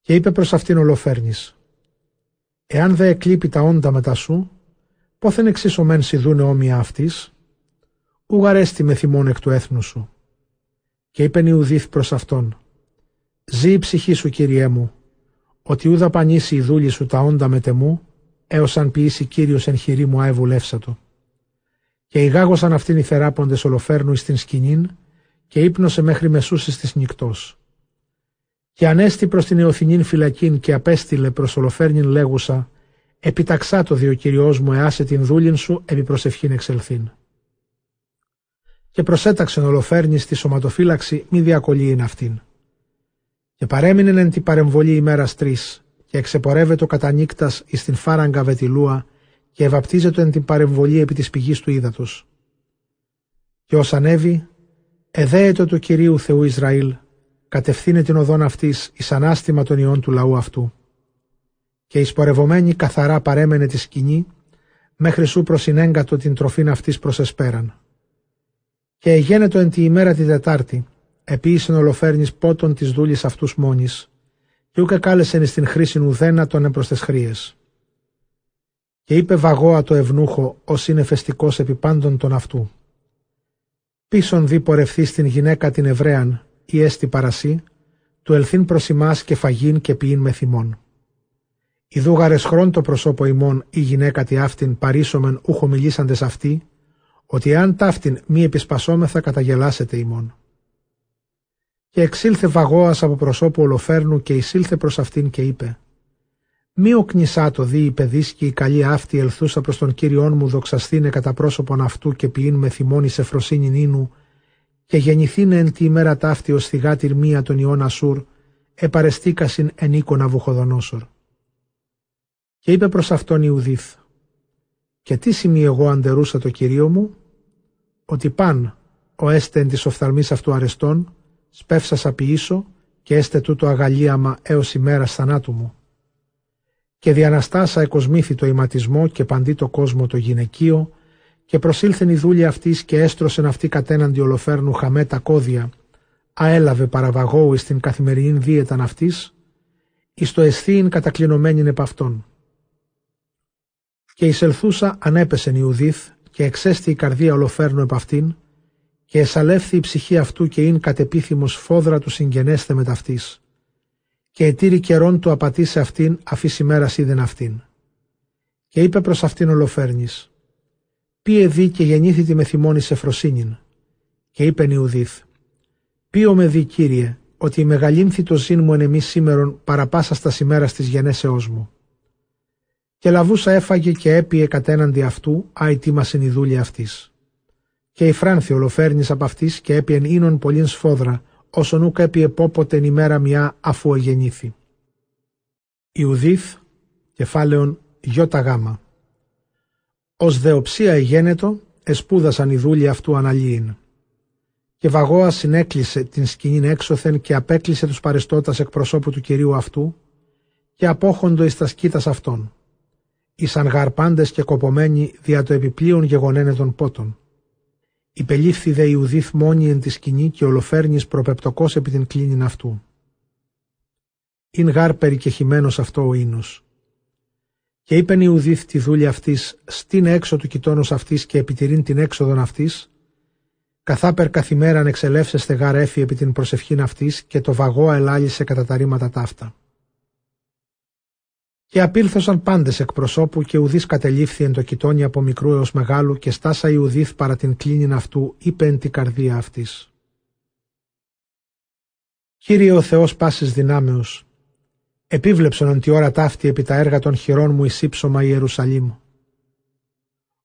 Και είπε προς αυτήν ολοφέρνης Εάν δε εκλείπει τα όντα μετά σου, πόθεν εξίσου μεν σιδούνε όμοια αυτής, ουγαρέστη με θυμών εκ του έθνου σου. Και είπεν Ιουδίθ προς αυτόν, «Ζή η ψυχή σου, Κύριέ μου, ότι ούδα πανίσει η δούλη σου τα όντα με τεμού, έως αν ποιήσει Κύριος εν χειρή μου αεβουλεύσατο. Και ηγάγωσαν αυτήν οι θεράποντες ολοφέρνου εις την σκηνήν, και ύπνωσε μέχρι μεσούσης της νυχτός και ανέστη προς την Εωθινήν φυλακήν και απέστειλε προς Ολοφέρνην λέγουσα «Επιταξά το διο Κυριός μου εάσε την δούλην σου επί προσευχήν εξελθήν». Και προσέταξεν Ολοφέρνης τη σωματοφύλαξη μη διακολύειν αυτήν. Και παρέμεινε εν την παρεμβολή ημέρας τρεις, και εξεπορεύεται κατά νύκτας εις την φάραγγα βετιλούα και ευαπτίζεται εν την παρεμβολή επί της πηγής του ύδατος. Και ως ανέβη, εδέετο του Κυρίου Θεού Ισραήλ, κατευθύνε την οδόν αυτής εις ανάστημα των ιών του λαού αυτού. Και εισπορευομένη καθαρά παρέμενε τη σκηνή, μέχρι σου προσυνέγκατο την τροφήν αυτής προσεσπέραν. Και εγένετο εν τη ημέρα τη Τετάρτη, επίσης ολοφέρνης πότων της δούλης αυτούς μόνης, και ούκε κάλεσεν στην χρήση ουδένα των εμπροστεσχρίε. Και είπε βαγόα το ευνούχο, ως είναι φεστικός επί πάντων των αυτού. Πίσον δι πορευθεί στην γυναίκα την Εβραίαν, ή έστι παρασύ, του ελθύν προς ημάς και φαγήν και ποιήν με θυμών. Ιδού χρόν το προσώπο ημών ή γυναίκα τη αυτήν παρήσομεν ούχο μιλήσαντες αυτοί, ότι αν ταύτην μη επισπασόμεθα καταγελάσετε ημών. Και εξήλθε βαγόας από προσώπου Ολοφέρνου και εισήλθε προς αυτήν και είπε «Μη οκνησά το δι η παιδίσκη η καλή αυτή ελθούσα προς τον Κύριόν μου δοξαστήνε κατά πρόσωπον αυτού και ποιήν με θυμώνει σε φροσύνην ίνου και γεννηθήνε εν τη ημέρα ταύτη ως θυγά τυρμία των Ιών Ασούρ επαρεστήκασιν εν οίκονα βουχοδονόσορ». Και είπε προς αυτόν Ιουδίθ «Και τι σημεί εγώ αντερούσα το Κυρίο μου» ότι παν ο έστε εν της οφθαλμής αυτού αρεστών, σπεύσας απειήσω και έστε τούτο αγαλίαμα έως ημέρας θανάτου μου. Και διαναστάσα εκοσμήθη το ηματισμό και παντί το κόσμο το γυναικείο και προσήλθεν η δούλη αυτής και έστρωσεν αυτή κατέναντι ολοφέρνου χαμέ τα κόδια, αέλαβε παραβαγώου εις την καθημερινή δίαιταν αυτής, εις το εσθήιν κατακλεινωμένην επ' αυτόν. Και εισελθούσα ανέπεσεν Ιουδίθ και εξέστη η καρδία ολοφέρνου επ' αυτήν, και εσαλεύθη η ψυχή αυτού και ειν κατεπίθυμος φόδρα του συγγενέστε με ταυτής. Και ετήρη καιρόν του απατήσε αυτήν, αφής ημέρας είδεν αυτήν. Και είπε προς αυτήν ολοφέρνης, «Πι εδί και γεννήθητη με θυμώνη σε φροσύνην». Και είπε Ιουδίθ, «Ποιο με δι, Κύριε, ότι η μεγαλύνθη το ζήν μου εν εμείς σήμερον παραπάσα στα ημέρα της γενέσεώς μου». Και λαβούσα έφαγε και έπιε κατέναντι αυτού, αιτήμασεν η δούλη αυτής. Και η φράνθη ολοφέρνης από αυτής και έπιεν ίνον πολλήν σφόδρα, όσον ούκα έπιε πόποτε ημέρα μια αφού εγεννήθη. Ιουδίθ, κεφάλαιον γιώτα γάμα. Ως δεοψία εγένετο, εσπούδασαν οι δούλοι αυτού αναλύειν. Και Βαγόα συνέκλεισε την σκηνήν έξωθεν και απέκλεισε τους παρεστώτας εκπροσώπου του κυρίου αυτού και απόχοντο εις τα σκήτας αυτών ήσαν γαρπάντες και κοπομένοι δια το επιπλέον γεγονένε των πότων. Υπελήφθη δε Ιουδίθ μόνη εν τη σκηνή και ολοφέρνης προπεπτοκός επί την κλίνην αυτού. Ειν γάρ περικεχημένος αυτό ο ίνος. Και είπεν Ιουδίθ τη δούλη αυτής στην έξω του κοιτώνος αυτής και επιτηρήν την έξοδον αυτής, καθάπερ καθημέραν εξελεύσεστε γάρ έφη επί την προσευχήν αυτής και το βαγό ελάλησε κατά τα ρήματα ταύτα. Και απήλθωσαν πάντες εκ προσώπου και ουδή κατελήφθη εν το κοιτώνει από μικρού έως μεγάλου και στάσα Ιουδίθ παρά την κλίνην αυτού είπε εν την καρδία αυτής. Κύριε ο Θεός πάσης δυνάμεως, επίβλεψον εν τη ώρα ταύτη επί τα έργα των χειρών μου εις ύψωμα Ιερουσαλήμ.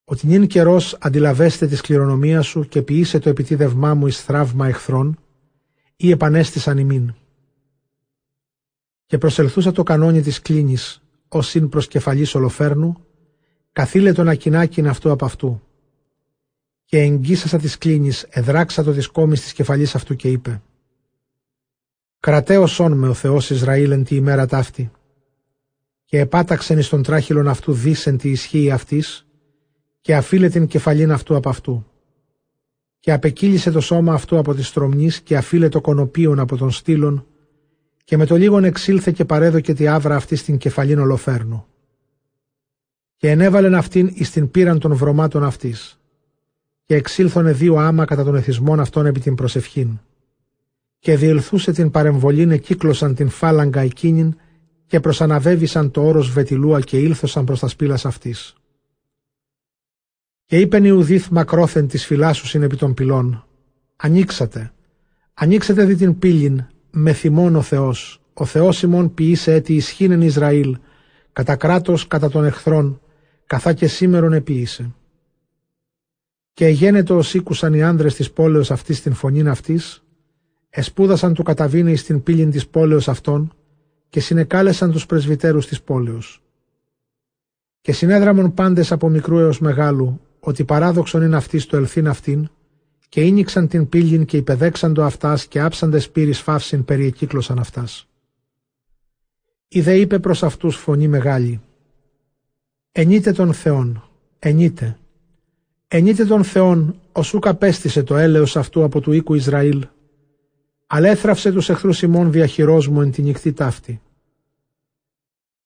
Ότι νυν καιρός αντιλαβέστε τη κληρονομία σου και ποιήσε το επιτίδευμά μου εις θραύμα εχθρών, ή επανέστησαν ημίν. Και προσελθούσα το κανόνι της κλίνης, ως συν κεφαλής ολοφέρνου, καθήλε τον ακινάκιν αυτού από αυτού. Και εγγύσασα της κλίνης, εδράξα το τη κόμη της κεφαλής αυτού και είπε: Κρατέωσόν με ο Θεός Ισραήλ εν τη ημέρα ταύτη. Και επάταξεν εις τον τράχυλον αυτού δίσεν τη ισχύει αυτής, και αφήλε την κεφαλήν αυτού από αυτού. Και απεκύλησε το σώμα αυτού από της στρομνής και αφήλε το κονοπίον από τον στήλον, και με το λίγον εξήλθε και παρέδοκε τη άβρα αυτή στην κεφαλήν ολοφέρνου. Και ενέβαλεν αυτήν εις την πύραν των βρωμάτων αυτής. Και εξήλθονε δύο άμα κατά των εθισμών αυτών επί την προσευχήν. Και διελθούσε την παρεμβολήν εκύκλωσαν την φάλαγγα εκείνην και προσαναβέβησαν το όρος βετιλούα και ήλθωσαν προς τα σπήλας αυτής. Και είπεν Ιουδίθ μακρόθεν της φυλάσσουσιν επί των πυλών, «Ανοίξατε, ανοίξατε δι την πύλην, με θυμών ο Θεός, ο Θεός ημών ποιήσε έτη ισχύνεν Ισραήλ, κατά κράτος κατά των εχθρών, καθά και σήμερον επίησε. Και εγένετο ως ήκουσαν οι άνδρες της πόλεως αυτής την φωνήν αυτής, εσπούδασαν του καταβίνει στην πύλην της πόλεως αυτών και συνεκάλεσαν τους πρεσβυτέρους της πόλεως. Και συνέδραμον πάντες από μικρού έως μεγάλου, ότι παράδοξον είναι αυτή στο ελθύν αυτήν, και ίνιξαν την πύλην και υπεδέξαν το αυτάς και άψαντε σπύρις φαύσιν περιεκύκλωσαν αυτάς. Ιδε είπε προς αυτούς φωνή μεγάλη «Ενείτε τον Θεόν, ενείτε, ενείτε τον Θεόν οσού καπέστησε το έλεος αυτού από του οίκου Ισραήλ, αλέθραυσε τους εχθρούς ημών διαχειρός μου εν την νυχτή ταύτη.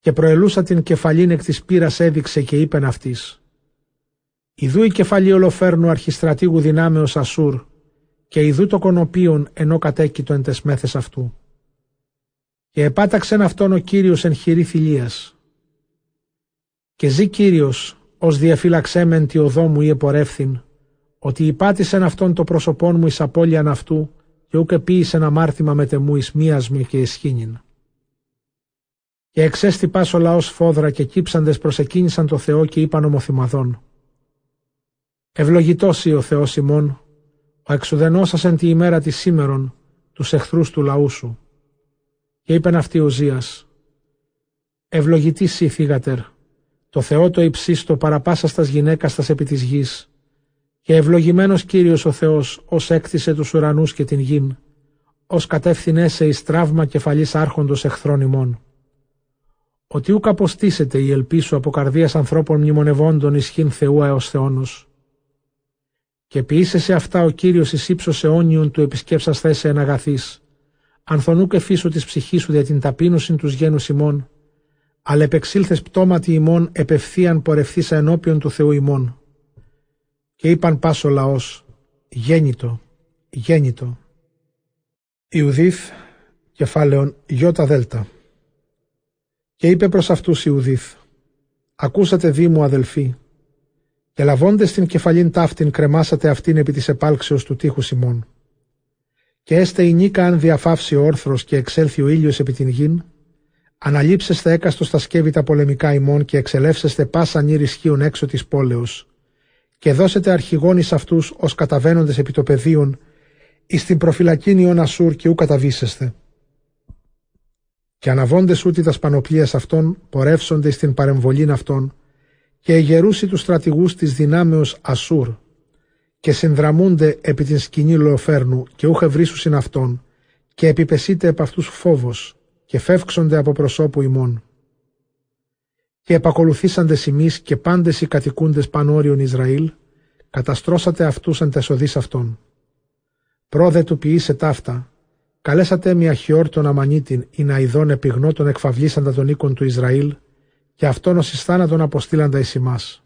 Και προελούσα την κεφαλήν εκ της πύρας έδειξε και είπεν αυτής Ιδού η κεφαλή ολοφέρνου αρχιστρατήγου δυνάμεως Ασούρ και ιδού το κονοπίον ενώ κατέκειτο εν τεσμέθες αυτού. Και επάταξεν αυτόν ο Κύριος εν χειρή θηλίας. Και ζει Κύριος ως διαφύλαξέ μεν τη οδό μου ή επορεύθυν, ότι υπάτησεν αυτόν το πρόσωπόν μου εις απώλειαν αυτού και ούκ επίησε αμάρτημα με τεμού εις μίασμη και ισχύνην. Και εξέστη πάσο ο λαός φόδρα και κύψαντες προσεκίνησαν το Θεό και είπαν ομοθυμαδών. Ευλογητός ο Θεός ημών, ο εξουδενός εν τη ημέρα της σήμερον, τους εχθρούς του λαού σου. Και είπεν αυτή ο Ζίας, Ευλογητής σύ θύγατερ, το Θεό το υψίστο παραπάσαστας γυναίκαστας επί της γης, και ευλογημένος Κύριος ο Θεός, ως έκτισε τους ουρανούς και την γην, ως κατεύθυνε σε εις τραύμα κεφαλής άρχοντος εχθρών ημών. Ότι ούκ αποστήσεται η ελπίσου από καρδίας ανθρώπων μνημονευόντων ισχύν Θεού έως Θεόνος. Και ποιήσε σε αυτά ο Κύριος εις ύψος αιώνιον του επισκέψας θέσε εν αγαθής, ανθονού και φύσου της ψυχής σου δια την ταπείνωσιν τους γένους ημών, αλλά επεξήλθες πτώματι ημών επευθείαν πορευθήσα ενώπιον του Θεού ημών. Και είπαν πάσο λαός, γέννητο, γέννητο. Ιουδίθ, κεφάλαιον Ιώτα Δέλτα. Και είπε προς αυτούς Ιουδίθ, ακούσατε δί μου αδελφοί, και λαβώντες την κεφαλήν ταύτην κρεμάσατε αυτήν επί της επάλξεως του τείχου ημών. Και έστε η νίκα αν διαφάυσει ο όρθρος και εξέλθει ο ήλιος επί την γην, Αναλείψεστε έκαστος στα σκεύη τα πολεμικά ημών και εξελεύσεστε πάσα νύρ ισχύων έξω της πόλεως και δώσετε αρχηγόνι αυτούς ως καταβαίνοντες επί το πεδίων εις την προφυλακήν ιών Ασούρ και ου καταβήσεστε. Και αναβώντε ούτι τα σπανοπλία αυτών πορεύσονται στην παρεμβολήν αυτών και εγερούσι τους στρατηγούς της δυνάμεως Ασούρ και συνδραμούνται επί την σκηνή Λεοφέρνου και ούχε βρίσουσιν αυτών και επιπεσείτε επ' αυτούς φόβος και φεύξονται από προσώπου ημών. Και επακολουθήσαντες ημεί και πάντες οι κατοικούντες πανόριον Ισραήλ, καταστρώσατε αυτούς εν τεσοδείς αυτών. Πρόδε του ποιήσε ταύτα, καλέσατε μια χιόρ τον Αμανίτην ή να ειδών επιγνώ τον εκφαυλίσαντα των οίκων του Ισραήλ, και αυτόν ως εις θάνατον αποστήλαντα εις ημάς.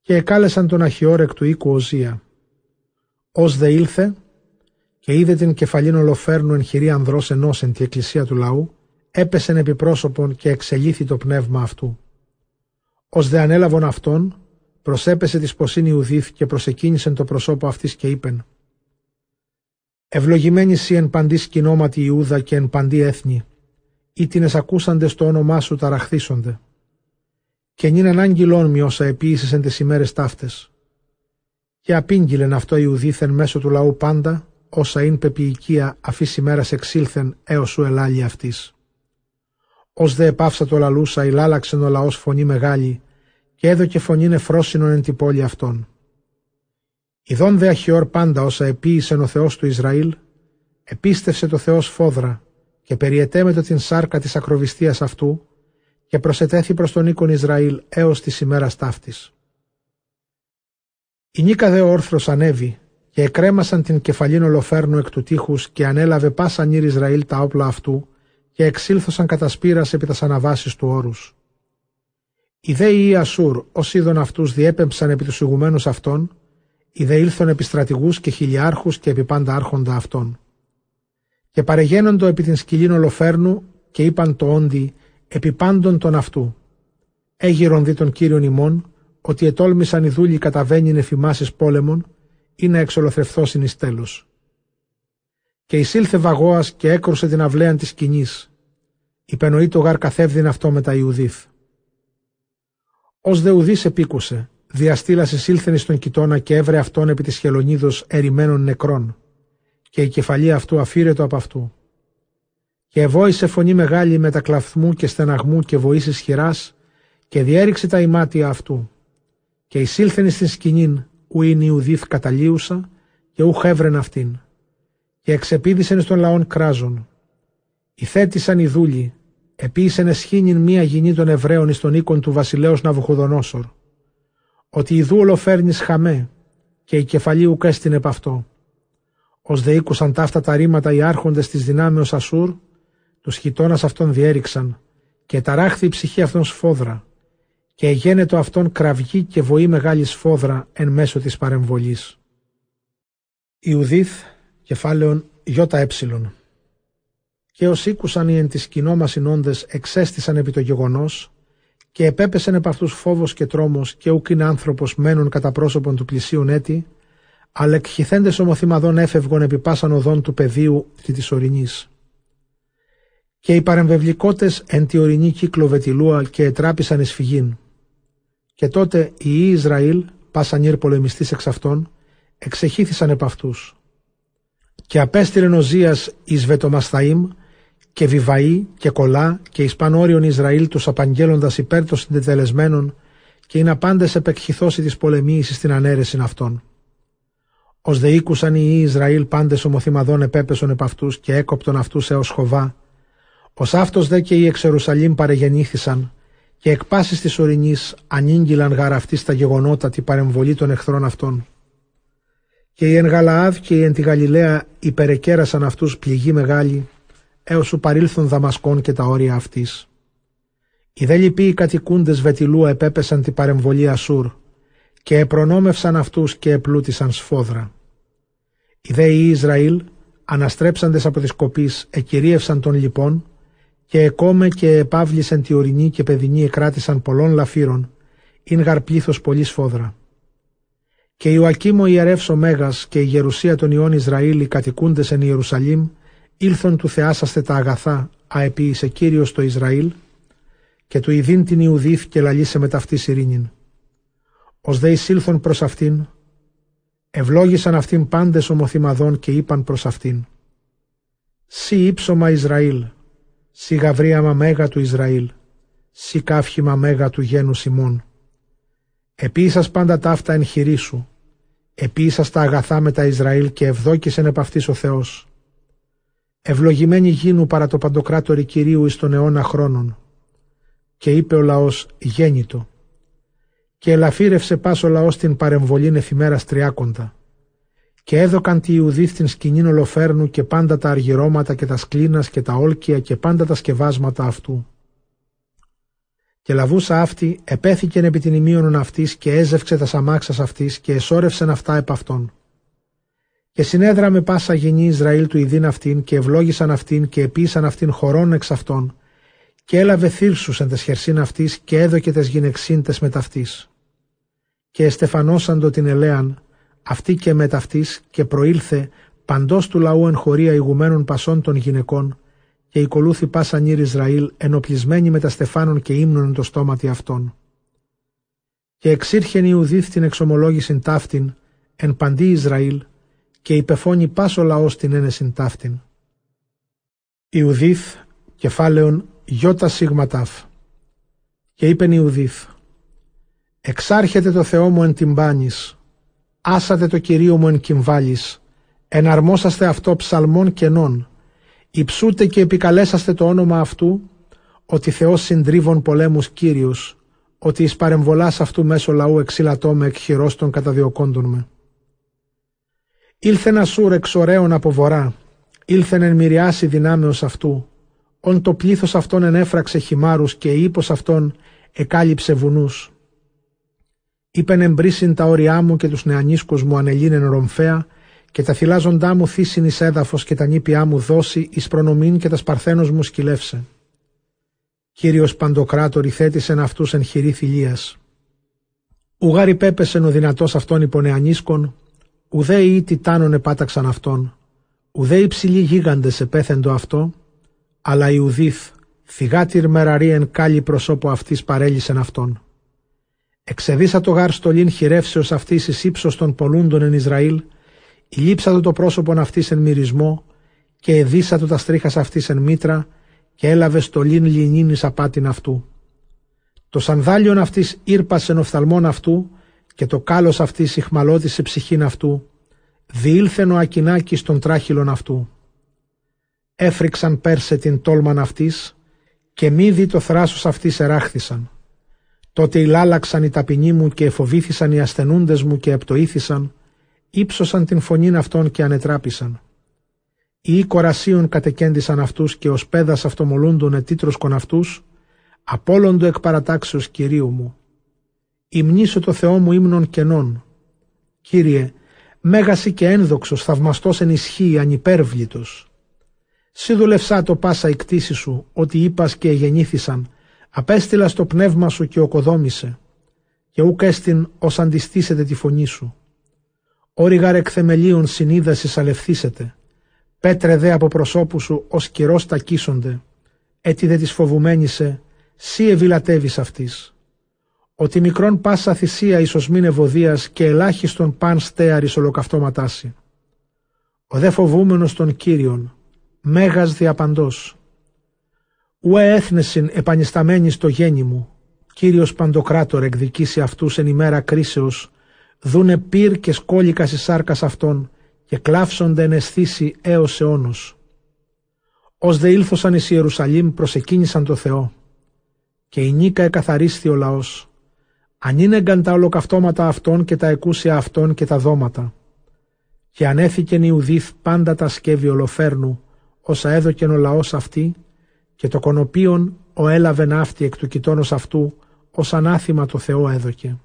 Και εκάλεσαν τον αχιόρ εκ του οίκου Οζία. Ω δε ήλθε, και είδε την κεφαλήν ολοφέρνου εν χειρή ανδρός ενός εν τη εκκλησία του λαού, έπεσεν επί πρόσωπον και εξελίθη το πνεύμα αυτού. Ως δε ανέλαβον αυτόν, προσέπεσε της σποσύνη Ιουδίθ και προσεκίνησεν το προσώπο αυτής και είπεν «Ευλογημένη σύ εν παντή σκηνόματι Ιούδα και εν παντή έθνη, ήτινες ακούσαντες το όνομά σου ταραχθήσονται. Και νυν ανάγγυλόν μη όσα επίησες εν τις ημέρες ταύτες. Και απήγγειλεν αυτό Ιουδίθεν μέσω του λαού πάντα, όσα ειν πεποιηκία αφής ημέρας εξήλθεν έως σου ελάλη αυτής. Ως δε επάυσα το λαλούσα, ηλάλαξεν ο λαός φωνή μεγάλη, και έδωκε φωνή νεφρόσινον εν την πόλη αυτών. Ιδών δε αχιόρ πάντα όσα επίησεν ο Θεός του Ισραήλ, επίστευσε το Θεός φόδρα και περιετέμετο την σάρκα της ακροβιστίας αυτού και προσετέθη προς τον οίκον Ισραήλ έως της ημέρας ταύτης. Η νίκα δε όρθρος ανέβη και εκρέμασαν την κεφαλήν ολοφέρνου εκ του τείχους και ανέλαβε πάσα νύρ Ισραήλ τα όπλα αυτού και εξήλθωσαν κατά σπήρας επί τα αναβάσει του όρους. Οι δε οι Ασούρ, ως είδων αυτούς διέπεμψαν επί τους ηγουμένους αυτών, οι δε ήλθον επί στρατηγούς και χιλιάρχους και επί πάντα άρχοντα αυτών. Και παρεγαίνοντο επί την σκυλήν ολοφέρνου και είπαν το όντι επί πάντων των αυτού. Έγιρον δι των κύριων ημών, ότι ετόλμησαν οι δούλοι καταβαίνει εφημάσεις πόλεμων, ή να εξολοθρευθώσιν εις τέλος. Και εισήλθε βαγόας και έκρουσε την αυλαίαν της σκηνής. Υπενοεί το γάρ καθεύδιν αυτό με τα Ιουδίθ. Ως δε ουδής επίκουσε, διαστήλας εισήλθεν εις τον κοιτώνα και έβρε αυτόν επί της χελονίδος ερημένων νεκρών, και η κεφαλή αυτού αφήρετο από αυτού. Και ευόησε φωνή μεγάλη με τα κλαθμού και στεναγμού και βοήσεις χειράς, και διέριξε τα ημάτια αυτού. Και εισήλθεν στην σκηνήν, ου είναι Ιουδίθ καταλίουσα και ου χεύρεν αυτήν. Και εξεπίδησεν στον λαόν κράζον. Υθέτησαν οι δούλοι, επίησεν εσχήνιν μία γυνή των Εβραίων εις τον οίκον του βασιλέως Ναβουχοδονόσορ. Ότι η δούλο φέρνει χαμέ και η κεφαλή ουκ έστεινε επ' αυτό. Ως δε ήκουσαν ταύτα τα ρήματα οι άρχοντες της δυνάμεως Ασούρ, τους χιτώνας αυτών διέριξαν και ταράχθη η ψυχή αυτών σφόδρα και εγένετο αυτόν κραυγή και βοή μεγάλη σφόδρα εν μέσω της παρεμβολής. Ιουδίθ, κεφάλαιον ΙΕ. Και ως ήκουσαν οι εν της κοινόμα συνόντες εξέστησαν επί το γεγονός και επέπεσεν επ' αυτούς φόβος και τρόμος και ούκ είναι άνθρωπος μένουν κατά πρόσωπον του πλησίον έτη, αλλά εκχυθέντες ομοθυμαδών έφευγον επί πάσαν οδών του πεδίου και της ορεινής. Και οι παρεμβευλικότες εν τη ορεινή κύκλο βετιλούα και ετράπησαν εις φυγήν. Και τότε οι Ισραήλ, πάσαν ήρ πολεμιστής εξ αυτών, εξεχήθησαν επ' αυτούς. Και απέστειλεν ο Ζίας εις Βετομασταΐμ και Βιβαή και Κολά και εις πανόριον Ισραήλ τους απαγγέλλοντας υπέρ των συντετελεσμένων και είναι πάντες επεκχυθώσει της πολεμίησης στην ανέρεση αυτών. Ως δε οίκουσαν οι Ισραήλ πάντες ομοθυμαδών επέπεσον επ' αυτούς και έκοπτον αυτούς έως χοβά, ως αυτός δε και οι εξ Ιερουσαλήμ παρεγεννήθησαν και εκ πάσης της ορεινής ανήγγυλαν γαραφτή στα γεγονότα τη παρεμβολή των εχθρών αυτών. Και οι εν Γαλαάδ και οι εν τη Γαλιλαία υπερεκέρασαν αυτούς πληγή μεγάλη, έως σου παρήλθουν Δαμασκών και τα όρια αυτής. Οι δε λοιποί κατοικούντες Βετιλού επέπεσαν την παρεμβολή Ασούρ και επρονόμευσαν αυτούς και επλούτησαν σφόδρα. Οι δε οι Ισραήλ, αναστρέψαντες από τις κοπής, εκυρίευσαν τον λοιπόν και εκόμε και επάβλησαν τη ορεινή και παιδινή εκράτησαν πολλών λαφύρων, ειν γαρ πλήθος πολύ σφόδρα. Και Ιωακήμ ο ιερεύς ο Μέγας και η γερουσία των Ιών Ισραήλ οι κατοικούντες εν Ιερουσαλήμ, ήλθον του θεάσαστε τα αγαθά, αεπίησε Κύριος το Ισραήλ, και του ειδήν την Ιουδίθ και λαλίσε με ταυτής ειρήνην. Ως δε εισήλθον προς αυτήν, ευλόγησαν αυτήν πάντες ομοθυμαδών και είπαν προς αυτήν. Σι ύψωμα Ισραήλ, σι γαβρίαμα μέγα του Ισραήλ, σι κάφχημα μέγα του γένου Σιμών. Επίσας πάντα ταύτα εν χειρή σου, επίσας τα αγαθά με τα Ισραήλ και ευδόκησεν επ' αυτής ο Θεός. Ευλογημένη γίνου παρά το παντοκράτορη Κυρίου εις τον αιώνα χρόνων. Και είπε ο λαός γέννητο. Και ελαφύρευσε πας ο λαός την παρεμβολήν εφημέρας τριάκοντα. Και έδωκαν τη Ιουδή στην σκηνήν ολοφέρνου και πάντα τα αργυρώματα και τα σκλήνας και τα όλκια και πάντα τα σκευάσματα αυτού. Και λαβούσα αυτή, επέθηκεν επί την ημίωνον αυτής και έζευξε τα σαμάξας αυτής και εσόρευσεν αυτά επ' αυτών. Και συνέδρα με πάσα γενή Ισραήλ του ειδήν αυτήν και ευλόγησαν αυτήν και επίσαν αυτήν χωρών εξ αυτών και έλαβε θύρσους εν τες χερσίν αυτής και έδωκε τες γυναιξίν με ταυτής. Και εστεφανώσαντο την ελέαν αυτή και με ταυτής και προήλθε παντός του λαού εν χωρία ηγουμένων πασών των γυναικών και οικολούθη πάσα νύρ Ισραήλ ενοπλισμένη με τα στεφάνων και ύμνων το στόματι αυτών. Και εξήρχεν Ιουδίθ την εξομολόγησιν ταύτην εν παντή Ισραήλ και υπεφώνει πάσο λαός την ένεσιν ταύτην. Ιουδίθ, κεφάλαιον γιώτα σίγμα τάφ. Και είπεν Ιουδίθ, εξάρχεται το Θεό μου εν τυμπάνης, άσατε το Κυρίο μου εν κυμβάλης, εναρμόσαστε αυτό ψαλμών κενών, υψούτε και επικαλέσαστε το όνομα αυτού, ότι Θεός συντρίβων πολέμους Κύριος, ότι εις παρεμβολάς αυτού μέσω λαού εξήλατό με εκχειρός των καταδιοκόντων με. Ήλθεν Ασούρ εξ ωραίων από βορρά, ήλθεν εν μοιριάσει δυνάμεως αυτού, ον το πλήθος αυτών ενέφραξε χυμάρους και η ύπος αυτών εκάλυψε βουνούς. Είπεν εμπρίσιν τα όρια μου και τους νεανίσκους μου ανελίνεν ρομφαία και τα θυλάζοντά μου θύσιν εις έδαφος και τα νήπια μου δώσει εις προνομήν και τα σπαρθένος μου σκυλεύσε. Κύριος Παντοκράτορη θέτησεν αυτούς εν χειρή θηλίας. Ουγάρι πέπεσεν ο δυνατός αυτών υπονεανίσκων, ουδέ οι τιτάνων επάταξαν αυτόν, ουδέ οι ψηλοί γίγαντες επέθεντο αυτό, αλλά Ιουδίθ, θυγάτηρ μεραρή εν κάλλη προσώπου αυτής παρέλυσεν αυτόν. Εξεδίσα το γάρ στολήν χειρεύσεως αυτής εις ύψος των πολλούντων εν Ισραήλ, ηλίψατο το πρόσωπον αυτής εν μυρισμό, και εδίσατο τα στρίχας αυτής εν μήτρα, και έλαβε στολήν λινήν εις απάτην αυτού. Το σανδάλιον αυτής ήρπασε οφθαλμών αυτού, και το κάλος αυτής ηχμαλώτησε ψυχήν αυτού, διήλθεν ο ακινάκης των τράχυλων αυτού έφρυξαν πέρσε την τόλμαν αυτής και μη δει το θράσος αυτής εράχθησαν. Τότε ηλάλαξαν οι ταπεινοί μου και εφοβήθησαν οι ασθενούντες μου και επτοήθησαν, ύψωσαν την φωνήν αυτών και ανετράπησαν. Οι κορασίων κατεκέντησαν αυτούς και ως πέδας αυτομολούντων ετήτρωσκον αυτούς, απόλοντο εκ παρατάξεως Κυρίου μου. Υμνήσω το Θεό μου ύμνων κενών. Κύριε, μέγαση και ένδοξος, θαυμαστός εν ισχύει, ανυπέρβλητος. Σύ δουλευσά το πάσα η κτήση σου, ότι είπας και γεννήθησαν, απέστειλα στο πνεύμα σου και οκοδόμησε, και ούκ έστειν ως αντιστήσετε τη φωνή σου. Όριγαρ εκθεμελίων συνείδασης αλευθύσετε. Πέτρε δε από προσώπου σου ως καιρός τακίσονται. Έτσι δε της φοβουμένησε, σύ ευηλατεύεις αυτής. Ότι μικρόν πάσα θυσία ίσως μην ευωδίας και ελάχιστον παν στέαρης ολοκαυτώματάσι. Ο δε φοβούμενος των Κύριων, μέγας διαπαντός. Ουε έθνεσιν επανισταμένης στο γέννη μου, Κύριος Παντοκράτορ εκδικήσει αυτούς εν ημέρα κρίσεως, δούνε πυρ και σκόλικα εις σάρκας αυτών και κλάψονται εν αισθήσει έως αιώνος. Ως δε ήλθωσαν εις Ιερουσαλήμ προσεκίνησαν το Θεό και η νίκα εκαθαρίσθη ο λαός. Ανήνεγκαν τα ολοκαυτώματα αυτών και τα εκούσια αυτών και τα δώματα. Και ανέθηκεν Ιουδίθ πάντα τα σκεύη ολοφέρνου, όσα έδωκεν ο λαός αυτή, και το κονοπίον ο έλαβε ναύτη εκ του κοιτώνος αυτού, ως ανάθημα το Θεό έδωκε.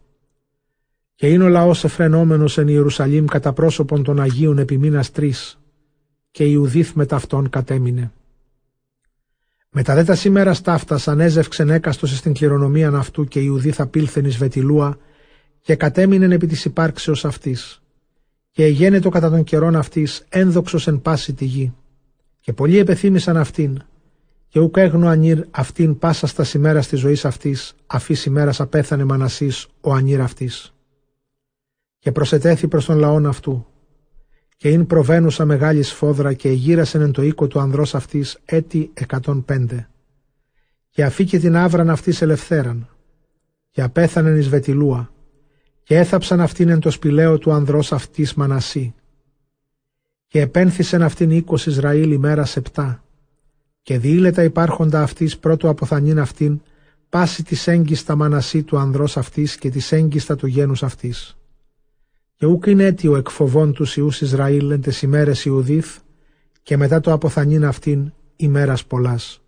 Και είναι ο λαός εφρενόμενος εν Ιερουσαλήμ κατά πρόσωπον των Αγίων επί μήνας τρεις, και Ιουδίθ με ταυτόν κατέμεινε. Μετά δε τα σήμερα στάφτα ανέζευξεν έκαστος στην κληρονομία αυτού και Ιουδίθ απήλθεν εις Βετιλούα και κατέμεινεν επί της υπάρξεως αυτής. Και εγένετο κατά των καιρών αυτής ένδοξος εν πάση τη γη. Και πολλοί επεθύμησαν αυτήν, και ουκ έγνω ανήρ αυτήν πάσα στα σημέρα τη ζωής αυτής, αφή ημέρα απέθανε μανασής ο ανήρ αυτής. Και προσετέθη προς τον λαόν αυτού, και ειν προβαίνουσα μεγάλη σφόδρα και εγύρασεν εν το οίκο του ανδρός αυτής έτη εκατόν πέντε. Και αφήκε την άβραν αυτή ελευθέραν, και απέθανεν εις Βετιλούα, και έθαψαν αυτήν εν το σπηλαίο του ανδρός αυτής Μανασί. Και επένθησεν αυτήν οίκος Ισραήλ ημέρα επτά, και διήλετα υπάρχοντα αυτής πρώτου αποθανήν αυτήν, πάση της έγκιστα μανασί του ανδρός αυτής και της έγκιστα του γένους αυτής. Και ούκ είναι αίτιο εκφοβών τους Ιούς Ισραήλ εν τες ημέρες Ιουδίθ, και μετά το αποθανήν αυτήν ημέρας πολλάς.